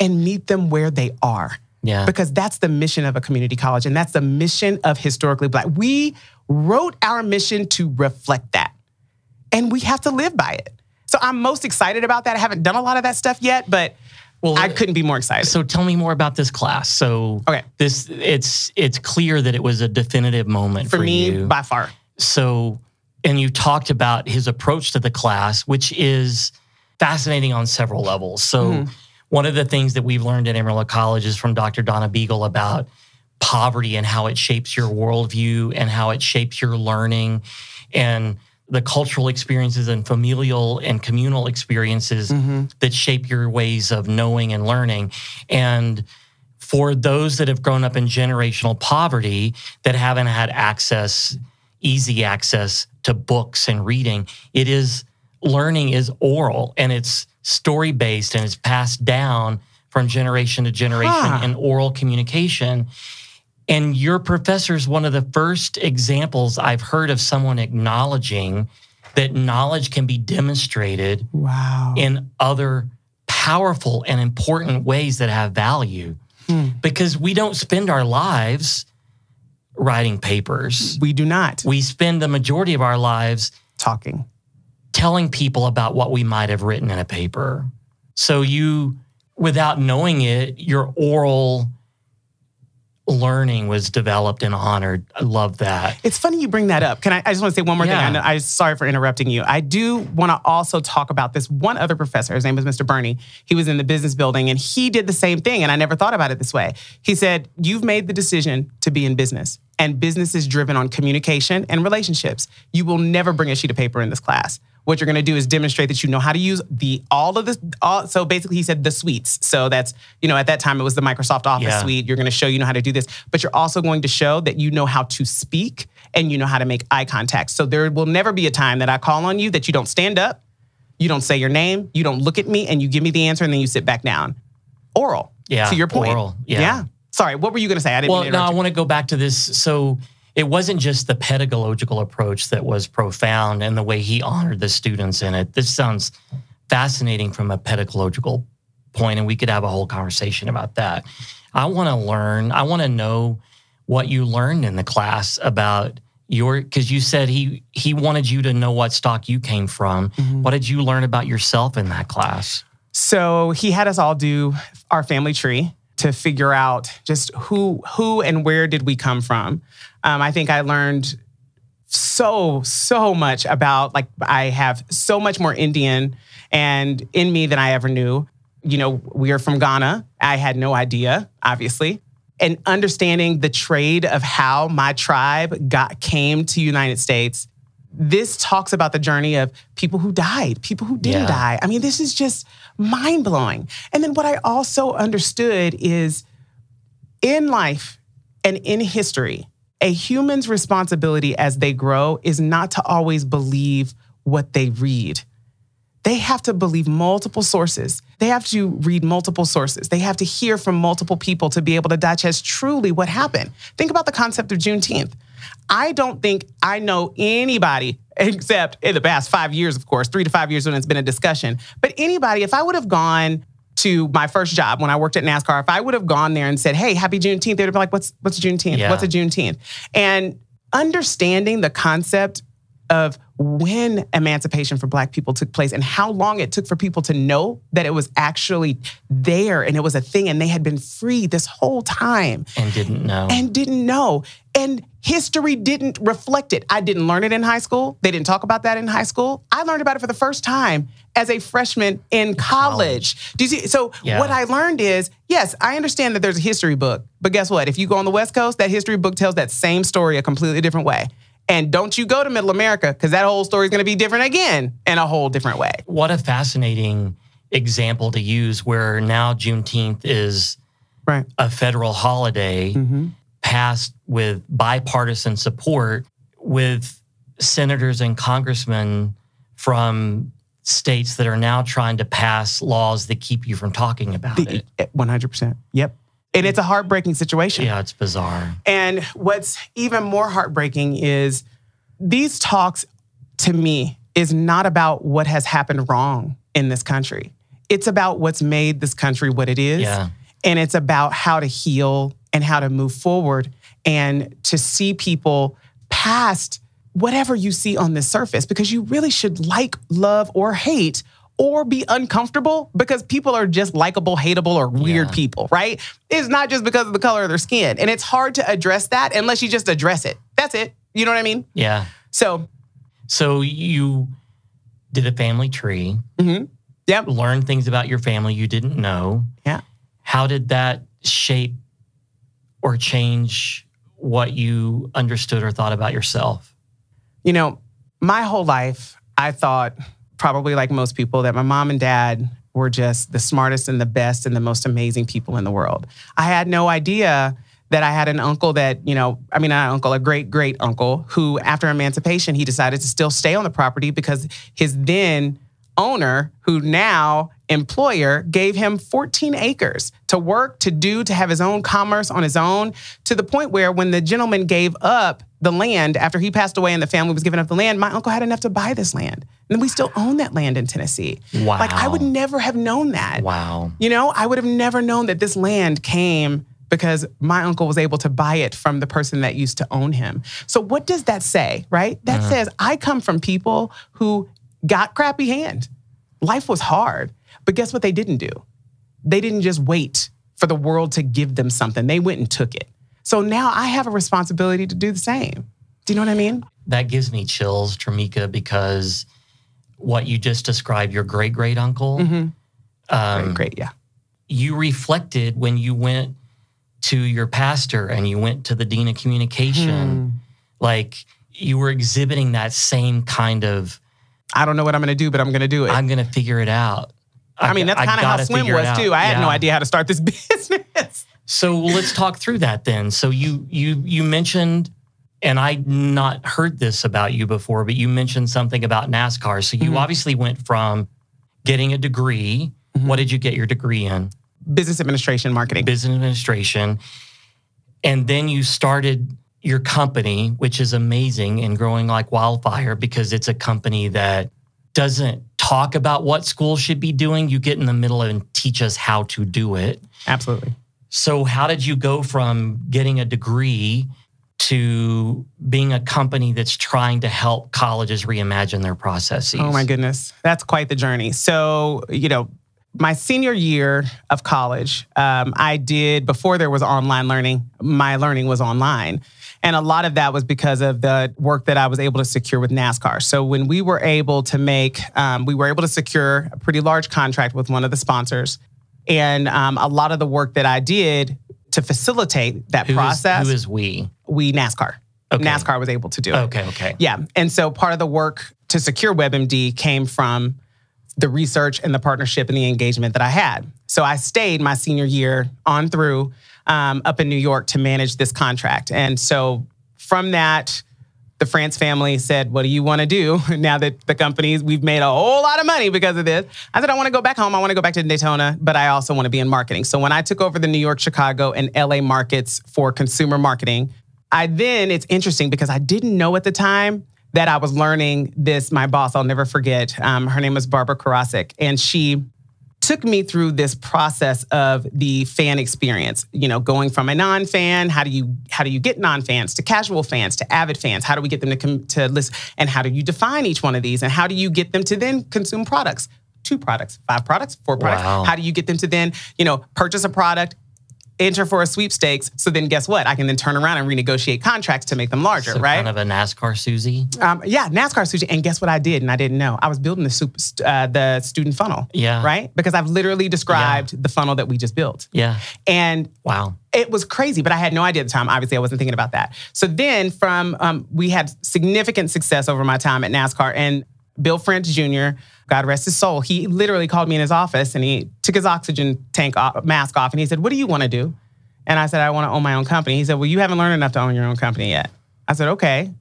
and meet them where they are. Yeah. Because that's the mission of a community college and that's the mission of historically black. We wrote our mission to reflect that and we have to live by it. So I'm most excited about that. I haven't done a lot of that stuff yet, but Well, I couldn't be more excited. So tell me more about this class. So Okay. this it's it's clear that it was a definitive moment for, for me, you. by far. so and you talked about his approach to the class, which is fascinating on several levels. So Mm-hmm. one of the things that we've learned at Amarillo College is from Dr. Donna Beegle about poverty and how it shapes your worldview and how it shapes your learning and the cultural experiences and familial and communal experiences Mm-hmm. that shape your ways of knowing and learning. And for those that have grown up in generational poverty that haven't had access, easy access to books and reading, it is learning is oral and it's story based and it's passed down from generation to generation Huh. in oral communication. And your professor is one of the first examples I've heard of someone acknowledging that knowledge can be demonstrated Wow. in other powerful and important ways that have value. Hmm. Because we don't spend our lives writing papers. we do not We spend the majority of our lives talking. telling people about what we might have written in a paper. So you, without knowing it, your oral learning was developed and honored. I love that. It's funny you bring that up. Can I? I just want to say one more Yeah. thing. I know, I'm sorry for interrupting you. I do want to also talk about this one other professor. His name was Mr. Burney. He was in the business building, and he did the same thing. And I never thought about it this way. He said, "You've made the decision to be in business, and business is driven on communication and relationships. You will never bring a sheet of paper in this class." What you're going to do is demonstrate that you know how to use the all of this. All, so basically, he said the suites. So that's you know at that time it was the Microsoft Office Yeah. suite. You're going to show you know how to do this, but you're also going to show that you know how to speak and you know how to make eye contact. So there will never be a time that I call on you that you don't stand up, You don't say your name, you don't look at me, and you give me the answer, and then you sit back down. Oral. Yeah, To your point. oral, yeah. Sorry, what were you going to say? I didn't Well, no, I want to go back to this. So it wasn't just the pedagogical approach that was profound and the way he honored the students in it. This sounds fascinating from a pedagogical point, and we could have a whole conversation about that. I want to learn, I want to know what you learned in the class about your because you said he he wanted you to know what stock you came from. Mm-hmm. What did you learn about yourself in that class? So he had us all do our family tree to figure out just who who and where did we come from. Um, I think I learned so so much about like I have so much more Indian and in me than I ever knew. You know, we are from Ghana. I had no idea, obviously. And understanding the trade of how my tribe got came to United States this talks about the journey of people who died, people who didn't Yeah. die. I mean, this is just mind blowing. And then what I also understood is in life and in history, a human's responsibility as they grow is not to always believe what they read. They have to believe multiple sources. They have to read multiple sources. They have to hear from multiple people to be able to digest truly what happened. Think about the concept of Juneteenth. I don't think I know anybody, except in the past five years, of course, three to five years when it's been a discussion, but anybody, if I would have gone to my first job when I worked at NASCAR, if I would have gone there and said, hey, happy Juneteenth, they would have been like, what's, what's Juneteenth? Yeah. What's a Juneteenth? And understanding the concept of when emancipation for Black people took place and how long it took for people to know that it was actually there and it was a thing and they had been free this whole time And didn't know. and didn't know. And history didn't reflect it. I didn't learn it in high school. They didn't talk about that in high school. I learned about it for the first time as a freshman in college. Do you see? So Yeah. what I learned is, yes, I understand that there's a history book, but guess what? If you go on the West Coast, that history book tells that same story a completely different way. And don't you go to Middle America because that whole story is going to be different again in a whole different way. what a fascinating example to use where now Juneteenth is Right. a federal holiday Mm-hmm. Passed with bipartisan support with senators and congressmen from states that are now trying to pass laws that keep you from talking about it. One hundred percent. Yep. And it's a heartbreaking situation. Yeah, it's bizarre. And what's even more heartbreaking is these talks to me is not about what has happened wrong in this country. It's about what's made this country what it is. Yeah. And it's about how to heal and how to move forward and to see people past whatever you see on the surface because you really should like, love, or hate or be uncomfortable because people are just likable, hateable, or weird Yeah. people, right? It's not just because of the color of their skin. And it's hard to address that unless you just address it. That's it. You know what I mean? Yeah. So, So you did a family tree, mhm. yep. learned things about your family you didn't know. Yeah. How did that shape or change what you understood or thought about yourself? You know, my whole life, I thought, probably like most people, that my mom and dad were just the smartest and the best and the most amazing people in the world. I had no idea that I had an uncle that, you know, I mean, not an uncle, a great great uncle who, after emancipation, he decided to still stay on the property because his then owner, who now employer, gave him 14 acres to work, to do, to have his own commerce on his own, to the point where when the gentleman gave up the land after he passed away and the family was giving up the land, my uncle had enough to buy this land. And we still own that land in Tennessee. Wow. Like I would never have known that. Wow. You know, I would have never known that this land came because my uncle was able to buy it from the person that used to own him. So, what does that say, right? That uh-huh. says I come from people who got crappy hand. Life was hard. But guess what they didn't do? They didn't just wait for the world to give them something, they went and took it. So now I have a responsibility to do the same. Do you know what I mean? That gives me chills, Tramika, because what you just described, your great great uncle, Mhm. um, great, great, yeah. you reflected when you went to your pastor and you went to the dean of communication. Hmm. Like you were exhibiting that same kind of, I don't know what I'm gonna do, but I'm gonna do it. I'm going to figure it out. I mean, that's kind of how Swim was too. I had no idea how to start this business. So let's talk through that then. So you you you mentioned and I'd not heard this about you before, but you mentioned something about NASCAR. So you Mhm. obviously went from getting a degree. Mhm. What did you get your degree in? Business administration, marketing. Business administration. And then you started your company, which is amazing and growing like wildfire because it's a company that doesn't talk about what schools should be doing. You get in the middle and teach us how to do it. Absolutely. So, how did you go from getting a degree to being a company that's trying to help colleges reimagine their processes? Oh my goodness, that's quite the journey. So, you know, my senior year of college, um, I did before there was online learning. My learning was online, and a lot of that was because of the work that I was able to secure with NASCAR. So when we were able to make, um, we were able to secure a pretty large contract with one of the sponsors, and um, a lot of the work that I did to facilitate that Who is- process, who is we? we NASCAR. Okay. NASCAR was able to do it. Okay, okay. Yeah. And so part of the work to secure WebMD came from the research and the partnership and the engagement that I had. So I stayed my senior year on through um, up in New York to manage this contract. And so from that, the France family said, What do you want to do now that the companies, we've made a whole lot of money because of this? I said, I want to go back home. I want to go back to Daytona, but I also want to be in marketing. So when I took over the New York, Chicago, and LA markets for consumer marketing, I then, it's interesting because I didn't know at the time that I was learning this. My boss, I'll never forget, um, her name was Barbara Karasik, and she took me through this process of the fan experience you know going from a non-fan how do you how do you get non-fans to casual fans to avid fans? How do we get them to come to listen and how do you define each one of these? And how do you get them to then consume products? Two products five products four products. Wow. how do you get them to then you know purchase a product enter for a sweepstakes so then guess what i can then turn around and renegotiate contracts to make them larger So right kind of a NASCAR Susie. um, yeah, NASCAR Susie. And guess what I did? And I didn't know. I was building the super, uh, the student funnel. Yeah. Right. Because I've literally described the funnel that we just built, Yeah. and Wow. it was crazy. But I had no idea at the time. Obviously, I wasn't thinking about that. So then, from um, we had significant success over my time at NASCAR, and Bill France Jr. God rest his soul. He literally called me in his office and he took his oxygen tank off, mask off, and he said, "What do you want to do?" And I said, "I want to own my own company." He said, "Well, you haven't learned enough to own your own company yet." I said, "Okay."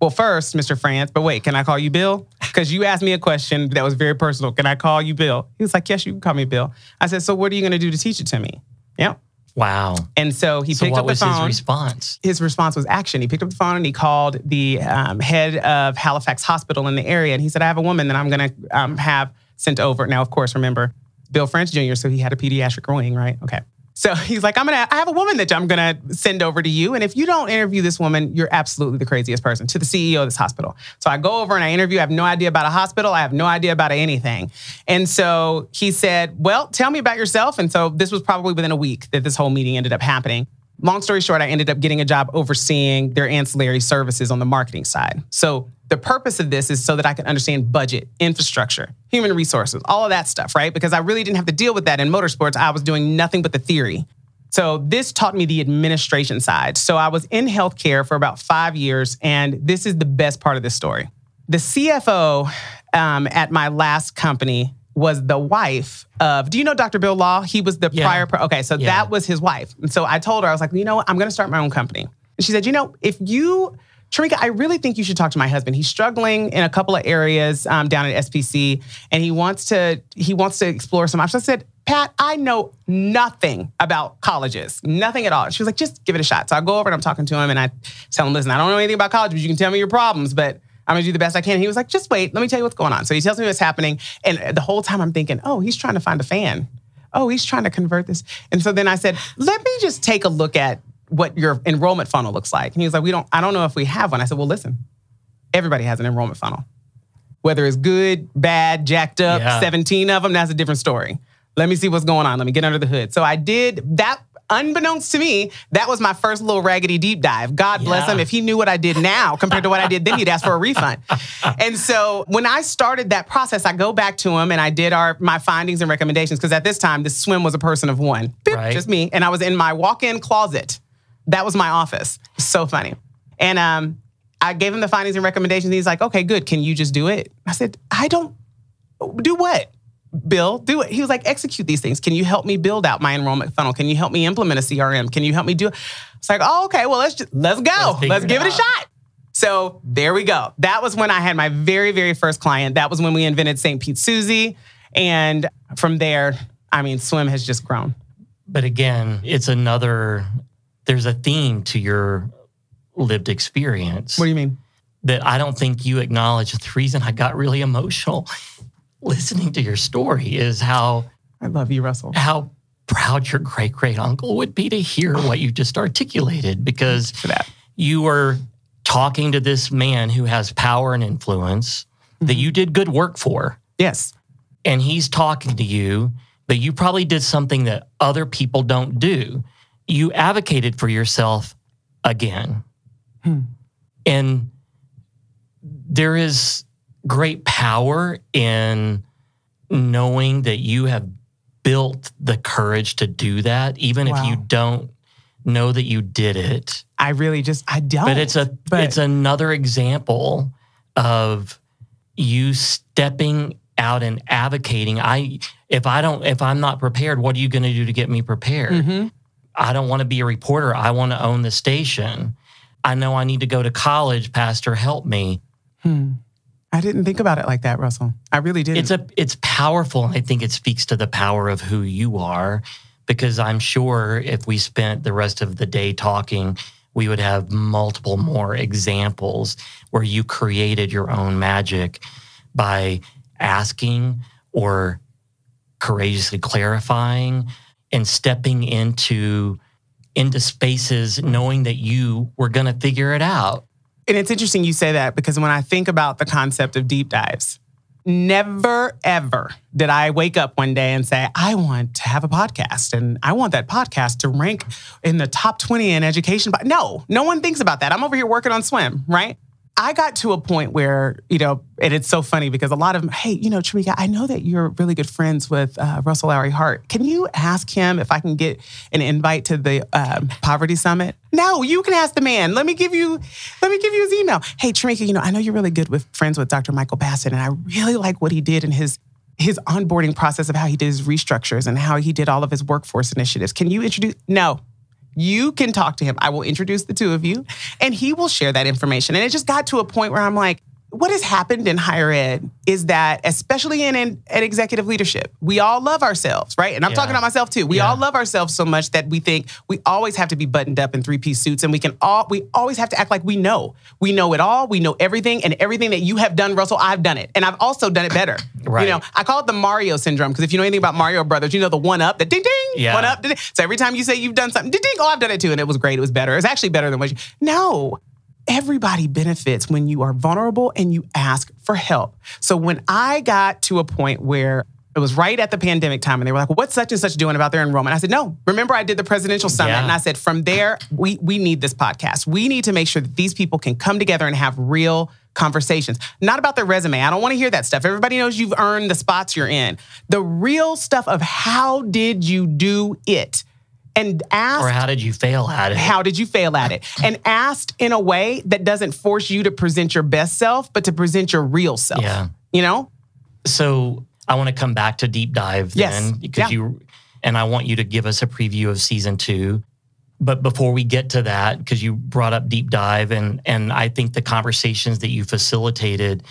Well, first, Mr. France, but wait, can I call you Bill? Because you asked me a question that was very personal. Can I call you Bill? He was like, Yes, you can call me Bill. I said, So what are you going to do to teach it to me? Yep. Wow. And so he So picked up the was his phone. response? His response was action. He picked up the phone and he called the um, head of Halifax Hospital in the area. And he said, I have a woman that I'm going to um, have sent over. Now, of course, remember, Bill France Jr., so he had a pediatric wing, right? Okay. So he's like, I'm gonna, I have a woman that I'm gonna send over to you. And if you don't interview this woman, you're absolutely the craziest person to the CEO of this hospital. So I go over and I interview. I have no idea about a hospital. I have no idea about anything. And so he said, Well, tell me about yourself. And so this was probably within a week that this whole meeting ended up happening. Long story short, I ended up getting a job overseeing their ancillary services on the marketing side. So the purpose of this is so that I can understand budget, infrastructure, human resources, all of that stuff, right? Because I really didn't have to deal with that in motorsports. I was doing nothing but the theory. So this taught me the administration side. So I was in healthcare for about five years, and this is the best part of this story. The CFO um, at my last company was the wife of. Do you know Dr. Bill Law? He was the Yeah. prior. Pro, okay, so Yeah. that was his wife. And so I told her I was like, you know what? I'm going to start my own company. And she said, you know, if you. Trinka, I really think you should talk to my husband. He's struggling in a couple of areas um, down at SPC, and he wants to he wants to explore some options. I said, Pat, I know nothing about colleges, nothing at all. She was like, just give it a shot. So I go over and I'm talking to him, and I tell him, listen, I don't know anything about college, but you can tell me your problems, but I'm gonna do the best I can. He was like, just wait, let me tell you what's going on. So he tells me what's happening, and the whole time I'm thinking, oh, he's trying to find a fan. Oh, he's trying to convert this. And so then I said, let me just take a look at what your enrollment funnel looks like. And he was like, we don't, I don't know if we have one. I said, well, listen, everybody has an enrollment funnel. Whether it's good, bad, jacked up, Yeah. 17 of them, that's a different story. Let me see what's going on. Let me get under the hood. So I did that. Unbeknownst to me, that was my first little raggedy deep dive. God bless him. If he knew what I did now compared to what I did then, he'd ask for a refund. and so when I started that process, I go back to him and I did our my findings and recommendations because at this time, the swim was a person of one, Boop, Right. just me, and I was in my walk-in closet. That was my office. So funny. And um, I gave him the findings and recommendations. He's like, okay, good. Can you just do it? I said, I don't do what? Bill, do it. He was like, execute these things. Can you help me build out my enrollment funnel? Can you help me implement a CRM? Can you help me do it? It's like, oh, okay, well, let's just let's go. Let's Let's, figure it give it a shot. So there we go. That was when I had my very, very first client. That was when we invented St. Pete Susie. And from there, I mean, swim has just grown. But again, it's another, there's a theme to your lived experience What do you mean? that I don't think you acknowledge. The reason I got really emotional listening to your story is how I love you, Russell. how proud your great great uncle would be to hear what you just articulated because you were talking to this man who has power and influence that mm-hmm. you did good work for Yes. and he's talking to you, but you probably did something that other people don't do. You advocated for yourself again. Hmm. And there is great power in knowing that you have built the courage to do that, even if you don't know that you did it. I really just, I don't. But it's a but- it's another example of you stepping out and advocating. I if I don't if I'm not prepared, what are you going to do to get me prepared? Mhm. I don't want to be a reporter. I want to own the station. I know I need to go to college. Pastor, help me. Hmm. I didn't think about it like that, Russell. I really didn't. It's a it's powerful. I think it speaks to the power of who you are because I'm sure if we spent the rest of the day talking, we would have multiple more examples where you created your own magic by asking or courageously clarifying and stepping into into spaces knowing that you were going to figure it out. And it's interesting you say that because when I think about the concept of deep dives, never ever did I wake up one day and say, I want to have a podcast and I want that podcast to rank in the top 20 in education. But no, no one thinks about that. I'm over here working on swim, right? I got to a point where, you know, and it's so funny because a lot of, hey, you know, Tramika, I know that you're really good friends with uh, Russell Lowery-Hart. Can you ask him if I can get an invite to the um, Poverty Summit? No, you can ask the man. Let me give you, let me give you his email. Hey, Tramika, you know, I know you're really good with friends with Dr. Michael Baston, and I really like what he did in his his onboarding process of how he did his restructures and how he did all of his workforce initiatives. Can you introduce? No, you can talk to him. I will introduce the two of you and he will share that information. And it just got to a point where I'm like, what has happened in higher ed is that, especially in, in, in executive leadership, we all love ourselves, right? And I'm Yeah. talking about myself too. We Yeah. all love ourselves so much that we think we always have to be buttoned up in three piece suits and we can all, we always have to act like we know. We know it all. We know everything. And everything that you have done, Russell, I've done it. And I've also done it better. Right. You know, I call it the Mario syndrome because if you know anything about Mario Brothers, you know the one up, the ding ding, Yeah. one up. ding, ding. So every time you say you've done something, ding ding, oh, I've done it too, and it was great. It was better. It's actually better than what you. No, everybody benefits when you are vulnerable and you ask for help. So when I got to a point where it was right at the pandemic time, and they were like, well, "What's such and such doing about their enrollment?" I said, "No, remember I did the presidential summit, Yeah. and I said from there we we need this podcast. We need to make sure that these people can come together and have real." Conversations, not about their resume. I don't want to hear that stuff. Everybody knows you've earned the spots you're in. The real stuff of how did you do it? And ask Or how did you fail at it? how did you fail at it? And asked in a way that doesn't force you to present your best self, but to present your real self. Yeah. You know? So I want to come back to deep dive Yes. then because Yeah. you and I want you to give us a preview of season two. But before we get to that, because you brought up deep dive and and I think the conversations that you facilitated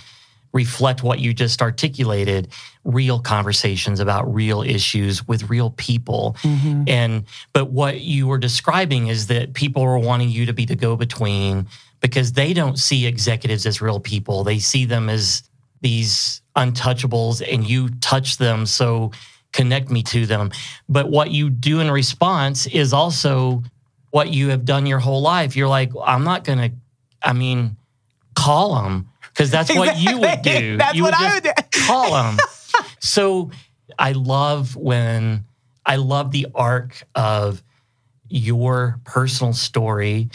reflect what you just articulated, real conversations about real issues with real people. Mm-hmm. And but what you were describing is that people are wanting you to be the go-between because they don't see executives as real people. They see them as these untouchables and you touch them so connect me to them. But what you do in response is also what you have done your whole life. You're like, I'm not going to I mean, call them because that's what you would do. That's you what I would do. call them. so I love when I love the arc of your personal story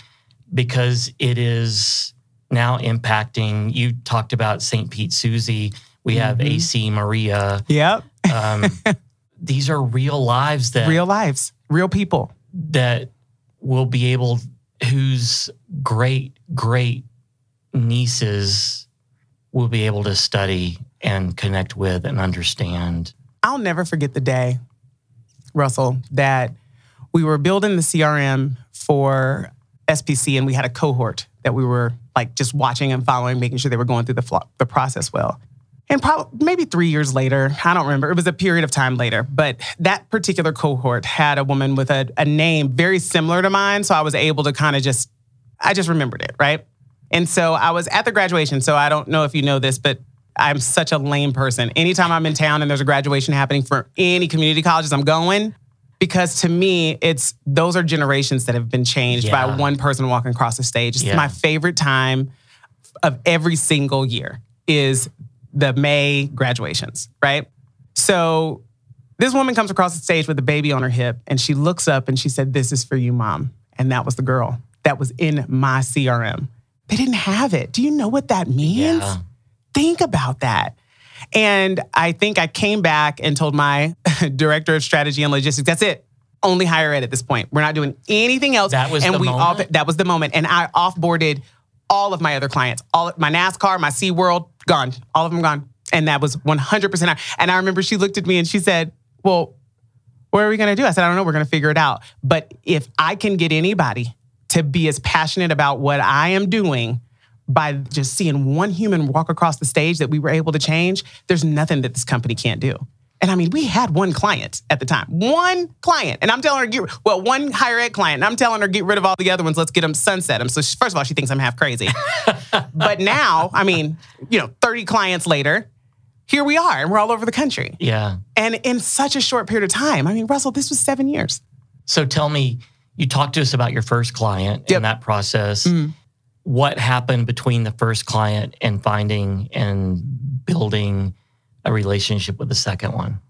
because it is now impacting. You talked about St. Pete Susie. We have Mhm. AC Maria. Yep. Um, these are real lives that Real lives, real people. that will be able whose great great nieces will be able to study and connect with and understand I'll never forget the day, Russell, that we were building the CRM for SPC and we had a cohort that we were like just watching and following, making sure they were going through the, the process well. And probably maybe three years later, I don't remember, it was a period of time later, but that particular cohort had a woman with a, a name very similar to mine. So I was able to kind of just, I just remembered it, right? And so I was at the graduation. So I don't know if you know this, but I'm such a lame person. Anytime I'm in town and there's a graduation happening for any community colleges, I'm going because to me, it's those are generations that have been changed Yeah. by one person walking across the stage. It's Yeah. my favorite time of every single year is the May graduations, right? So this woman comes across the stage with a baby on her hip and she looks up and she said, This is for you, mom. And that was the girl that was in my CRM. They didn't have it. Do you know what that means? Yeah. Think about that. And I think I came back and told my director of strategy and logistics, that's it. Only higher ed at this point. We're not doing anything else. That was and the we Off, moment? that was the moment. And I offboarded all of my other clients. All my NASCAR, my SeaWorld, gone. All of them gone. And that was 100% out. And I remember she looked at me and she said, Well, what are we going to do? I said, I don't know. We're going to figure it out. But if I can get anybody to be as passionate about what I am doing by just seeing one human walk across the stage that we were able to change, there's nothing that this company can't do. And I mean, we had one client at the time, one client. And I'm telling her, get, well, one higher ed client. And I'm telling her, get rid of all the other ones. Let's get them sunset them. So, she- first of all, she thinks I'm half crazy. but now, I mean, you know, 30 clients later, here we are, and we're all over the country. Yeah. And in such a short period of time, I mean, Russell, this was seven years. So tell me, you talked to us about your first client Yep. and that process. Mhm. What happened between the first client and finding and building a relationship with the second one?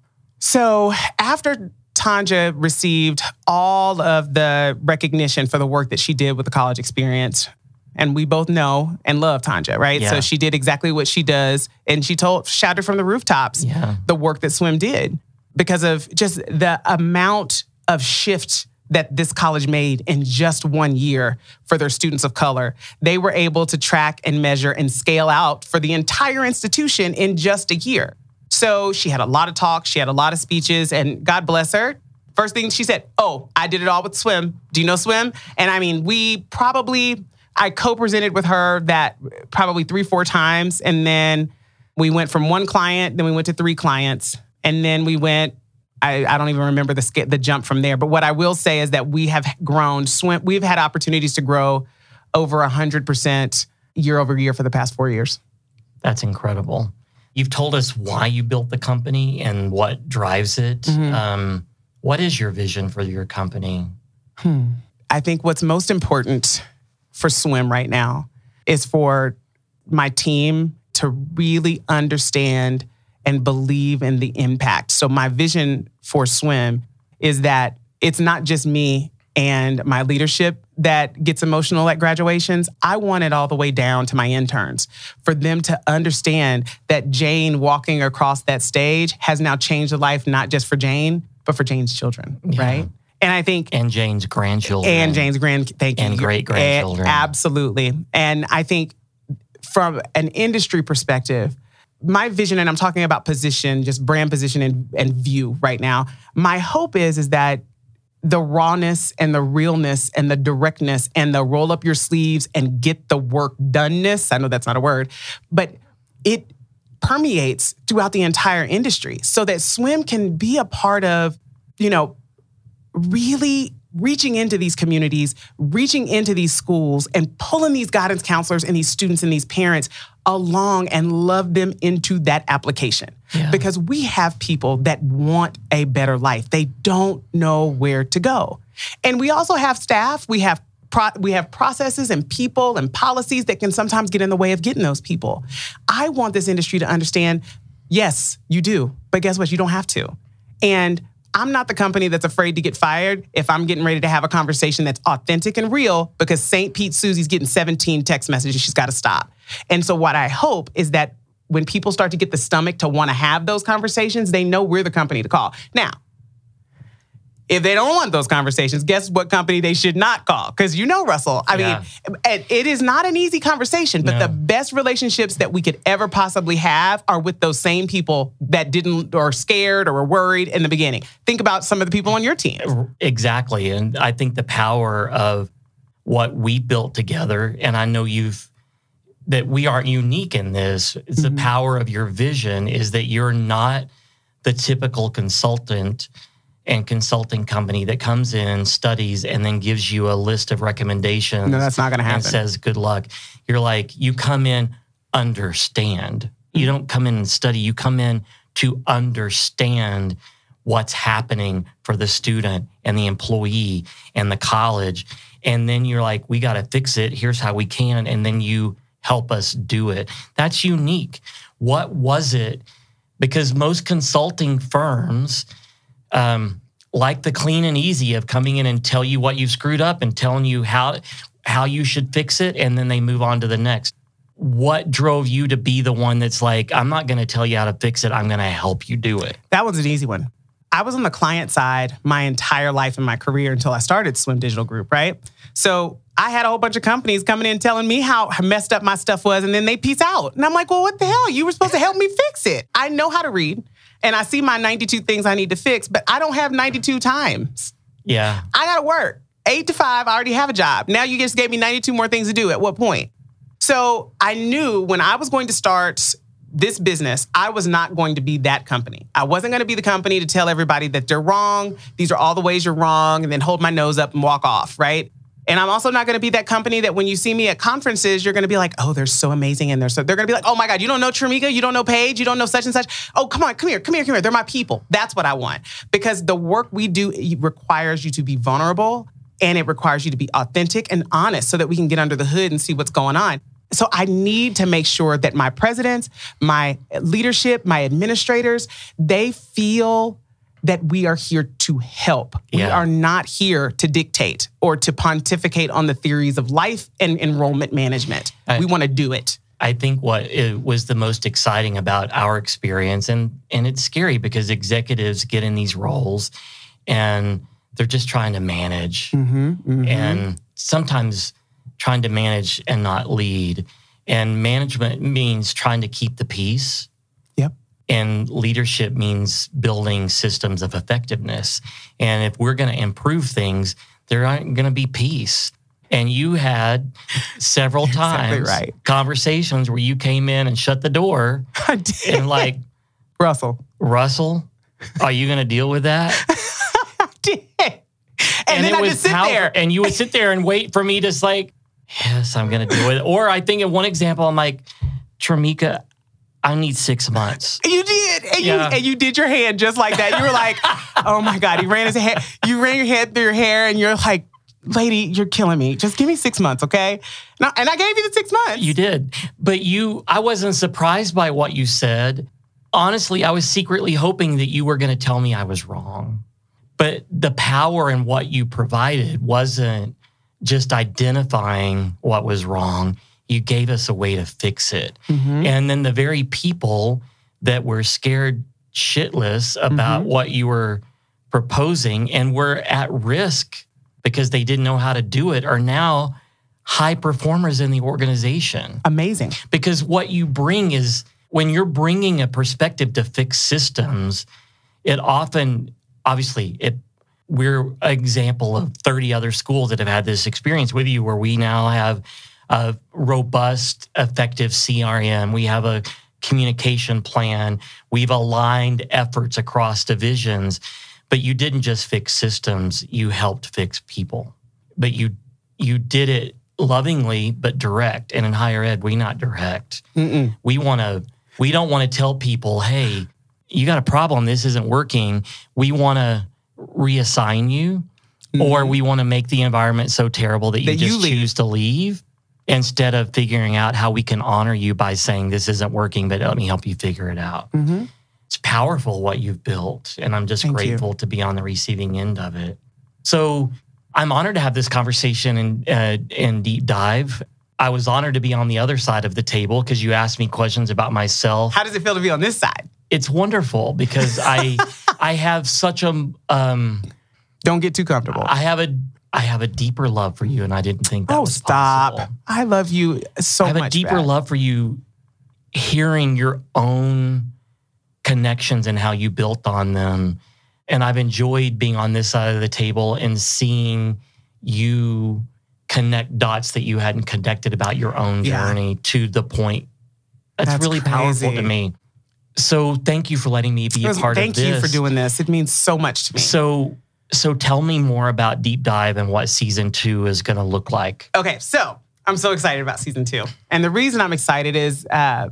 So after Tonjua received all of the recognition for the work that she did with the college experience, and we both know and love Tonjua, right? Yeah. So she did exactly what she does, and she told shouted from the rooftops Yeah. the work that Swim did because of just the amount of shift that this college made in just one year for their students of color. They were able to track and measure and scale out for the entire institution in just a year. So she had a lot of talk, she had a lot of speeches, and God bless her. First thing she said, Oh, I did it all with Swim. Do you know Swim? And I mean, we probably, I co presented with her that probably three, four times. And then we went from one client, then we went to three clients, and then we went. I, I don't even remember the the jump from there. But what I will say is that we have grown. Swim. We've had opportunities to grow over hundred percent year over year for the past four years. That's incredible. You've told us why you built the company and what drives it. Mhm. Um, what is your vision for your company? I think what's most important for swim right now is for my team to really understand and believe in the impact. So my vision for swim is that it's not just me and my leadership that gets emotional at graduations. I want it all the way down to my interns for them to understand that Jane walking across that stage has now changed the life not just for Jane, but for Jane's children, Yeah. right? And I think And Jane's grandchildren. and Jane's grand thank you And great-grandchildren. Absolutely and I think from an industry perspective my vision and I'm talking about position just brand position and, and view right now. My hope is is that the rawness and the realness and the directness and the roll up your sleeves and get the work doneness I know that's not a word but it permeates throughout the entire industry so that swim can be a part of you know really reaching into these communities, reaching into these schools, and pulling these guidance counselors and these students and these parents along and love them into that application. Yeah. Because we have people that want a better life. They don't know where to go. And we also have staff, we have Pro- we have processes and people and policies that can sometimes get in the way of getting those people. I want this industry to understand yes, you do, but guess what? You don't have to. And I'm not the company that's afraid to get fired if I'm getting ready to have a conversation that's authentic and real because St. Pete Susie's getting 17 text messages. She's got to stop. And so, what I hope is that when people start to get the stomach to want to have those conversations, they know we're the company to call. Now, If they don't want those conversations, guess what company they should not call? Because you know, Russell, I Yeah. mean, it, it is not an easy conversation, but No. the best relationships that we could ever possibly have are with those same people that didn't or scared or were worried in the beginning. Think about some of the people on your team. Exactly. And I think the power of what we built together, and I know you've, that we aren't unique in this, is the mm-hmm. power of your vision is that you're not the typical consultant and consulting company that comes in, studies, and then gives you a list of recommendations. No, that's not going to happen. And says, good luck. You're like, you come in, understand. You don't come in and study, you come in to understand what's happening for the student and the employee and the college. And then you're like, we got to fix it. Here's how we can. And then you help us do it. That's unique. What was it? Because most consulting firms, um, like the clean and easy of coming in and tell you what you've screwed up and telling you how how you should fix it, and then they move on to the next. What drove you to be the one that's like, I'm not going to tell you how to fix it. I'm going to help you do it. That was an easy one. I was on the client side my entire life in my career until I started Swim Digital Group, right? So I had a whole bunch of companies coming in telling me how messed up my stuff was, and then they peace out. And I'm like, well, what the hell? You were supposed to help me fix it. I know how to read, and I see my 92 things I need to fix, but I don't have 92 times. Yeah. I gotta work. Eight to five, I already have a job. Now you just gave me 92 more things to do. At what point? So I knew when I was going to start this business, I was not going to be that company. I wasn't going to be the company to tell everybody that they're wrong. These are all the ways you're wrong, and then hold my nose up and walk off, right? And I'm also not going to be that company that when you see me at conferences, you're going to be like, "Oh, they're so amazing," and they're so they're going to be like, "Oh my God, you don't know Tramika, you don't know Paige, you don't know such and such. Oh, come on, come here, come here, come here. They're my people. That's what I want because the work we do requires you to be vulnerable and it requires you to be authentic and honest so that we can get under the hood and see what's going on. So I need to make sure that my presidents, my leadership, my administrators, they feel that we are here to help. We are not here to dictate or to pontificate on the theories of life and enrollment management. I- we want to do it. I think what it was the most exciting about our experience, and and it's scary because executives get in these roles, and they're just trying to manage, mm-hmm, mm-hmm. and sometimes trying to manage and not lead. And management means trying to keep the peace. And leadership means building systems of effectiveness. And if we're going to improve things, there aren't going to be peace. And you had several Exactly times right. conversations where you came in and shut the door I did. and like, Russell. Russell, are you going to deal with that? I did. And, then I just sit powerful. there. and you would sit there and wait for me to like, yes, I'm going to deal with it. Or I think in one example, I'm like, Tramika, I need six months. You did, and Yeah. you and you did your hand just like that. You were like, "Oh my god!" He ran his hair. You ran your head through your hair, and you're like, "Lady, you're killing me. Just give me six months, okay?" No, and I gave you the six months. You did. But you, I wasn't surprised by what you said. Honestly, I was secretly hoping that you were going to tell me I was wrong. But the power in what you provided wasn't just identifying what was wrong. You gave us a way to fix it. Mhm. And then the very people that were scared shitless about Mhm. what you were proposing and were at risk because they didn't know how to do it are now high performers in the organization. Amazing. Because what you bring is when you're bringing a perspective to fix systems, it often, obviously, it we're an example of 30 other schools that have had this experience with you where we now have a robust, effective CRM. We have a communication plan. We've aligned efforts across divisions. But you didn't just fix systems, you helped fix people. But you you did it lovingly but direct. And in higher ed, we not direct. Mm-mm. We want to we don't want to tell people, "Hey, you got a problem, this isn't working." We want to reassign you or we want to make the environment so terrible that you Mm-hmm. That just leave. choose to leave instead of figuring out how we can honor you by saying this isn't working, but let me help you figure it out. Mhm. It's powerful what you've built, and I'm just Thank you. grateful to be on the receiving end of it. So I'm honored to have this conversation and uh, and deep dive. I was honored to be on the other side of the table because you asked me questions about myself How does it feel to be on this side? it's wonderful because I I have such a um Don't get too comfortable. I have a I have a deeper love for you, and I didn't think that was. oh, was stop. possible. I love you so much. I have much. a deeper love for you hearing your own connections and how you built on them. And I've enjoyed being on this side of the table and seeing you connect dots that you hadn't connected about your own Yeah. journey to the point. That's, That's really powerful to me. So thank you for letting me be It a part of this. Thank you for doing this. It means so much to me. So so tell me more about Deep Dive and what season two is going to look like. Okay, so I'm so excited about season two. And the reason I'm excited is uh,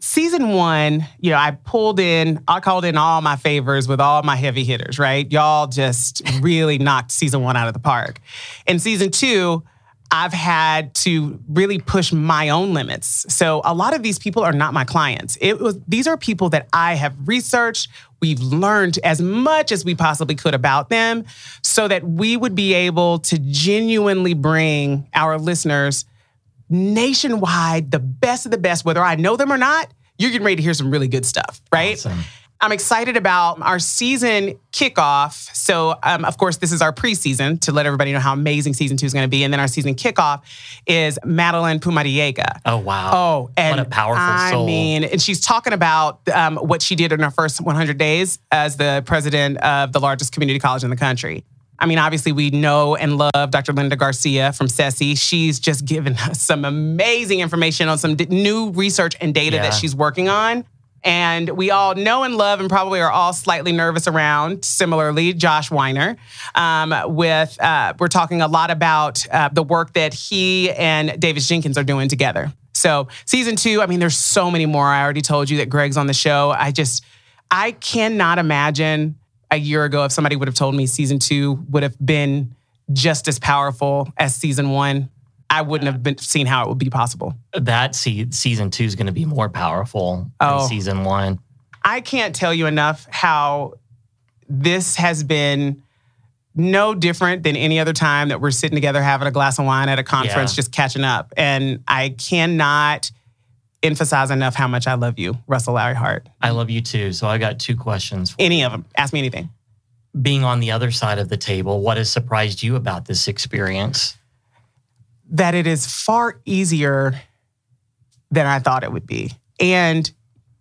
season one, you know, I pulled in, I called in all my favors with all my heavy hitters, right? Y'all just really knocked season one out of the park. In season two, I've had to really push my own limits. So a lot of these people are not my clients. It was these are people that I have researched. We've learned as much as we possibly could about them so that we would be able to genuinely bring our listeners nationwide the best of the best, whether I know them or not. You're getting ready to hear some really good stuff, right? Awesome. I'm excited about our season kickoff. So, um, of course, this is our preseason to let everybody know how amazing season two is going to be. And then our season kickoff is Madeline Pumariega. Oh wow. Oh, and a powerful I soul. mean, and she's talking about um, what she did in her first 100 days as the president of the largest community college in the country. I mean, obviously, we know and love Dr. Linda Garcia from CESI. She's just given us some amazing information on some d- new research and data Yeah. that she's working on. And we all know and love and probably are all slightly nervous around, similarly, Josh Wyner. Um, with uh, We're talking a lot about uh, the work that he and Davis Jenkins are doing together. So, season two, I mean, there's so many more. I already told you that Greg's on the show. I just, I cannot imagine a year ago if somebody would have told me season two would have been just as powerful as season one. I wouldn't have been seen how it would be possible. that se- season two is going to be more powerful Oh. than season one. I can't tell you enough how this has been no different than any other time that we're sitting together having a glass of wine at a conference, Yeah. just catching up. And I cannot emphasize enough how much I love you, Russell Lowery-Hart. I love you too. So I got two questions. For Any of them. Ask me anything. Being on the other side of the table, what has surprised you about this experience? That it is far easier than I thought it would be. And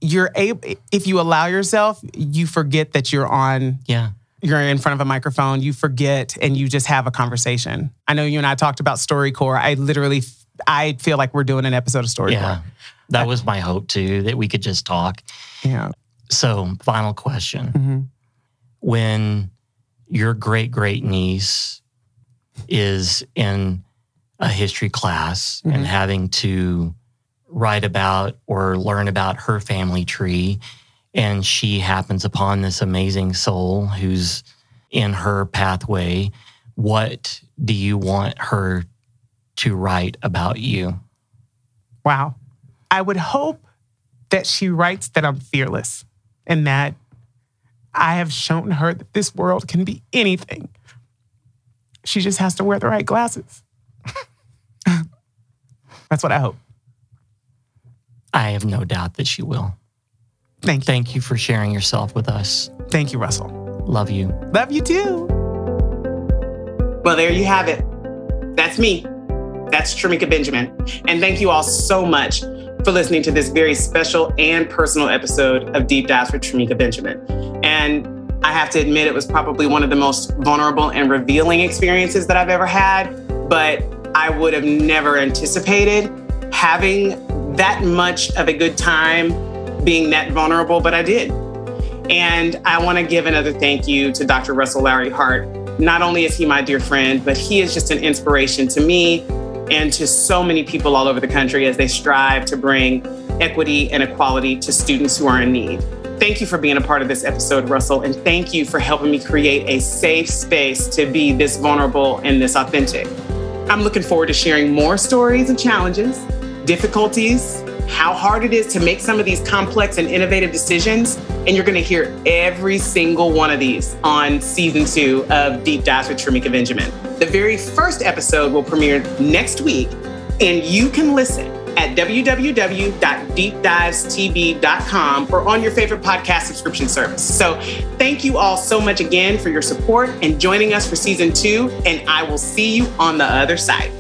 you're able, if you allow yourself, you forget that you're on Yeah. you're in front of a microphone, you forget and you just have a conversation. I know you and I talked about StoryCorps. I literally, I feel like we're doing an episode of StoryCorps. Yeah. That was my hope too, that we could just talk. Yeah. So, final question. Mhm. When your great great niece is in a history class Mhm. and having to write about or learn about her family tree, and she happens upon this amazing soul who's in her pathway, what do you want her to write about you? Wow. I would hope that she writes that I'm fearless and that I have shown her that this world can be anything. She just has to wear the right glasses. That's what I hope. I have no doubt that she will. Thank you. Thank you for sharing yourself with us. Thank you, Russell. Love you. Love you too. Well, there you have it. That's me. That's Tramika Benjamin. And thank you all so much for listening to this very special and personal episode of Deep Dives with Tramika Benjamin. And I have to admit, it was probably one of the most vulnerable and revealing experiences that I've ever had. But I would have never anticipated having that much of a good time being that vulnerable, but I did. And I want to give another thank you to Dr. Russell Lowery-Hart. Not only is he my dear friend, but he is just an inspiration to me and to so many people all over the country as they strive to bring equity and equality to students who are in need. Thank you for being a part of this episode, Russell, and thank you for helping me create a safe space to be this vulnerable and this authentic. I'm looking forward to sharing more stories and challenges, difficulties, how hard it is to make some of these complex and innovative decisions. And you're going to hear every single one of these on season two of Deep Dives with Tramika Benjamin. The very first episode will premiere next week, and you can listen at www.deepdivestv.com or on your favorite podcast subscription service. So thank you all so much again for your support and joining us for season two, and I will see you on the other side.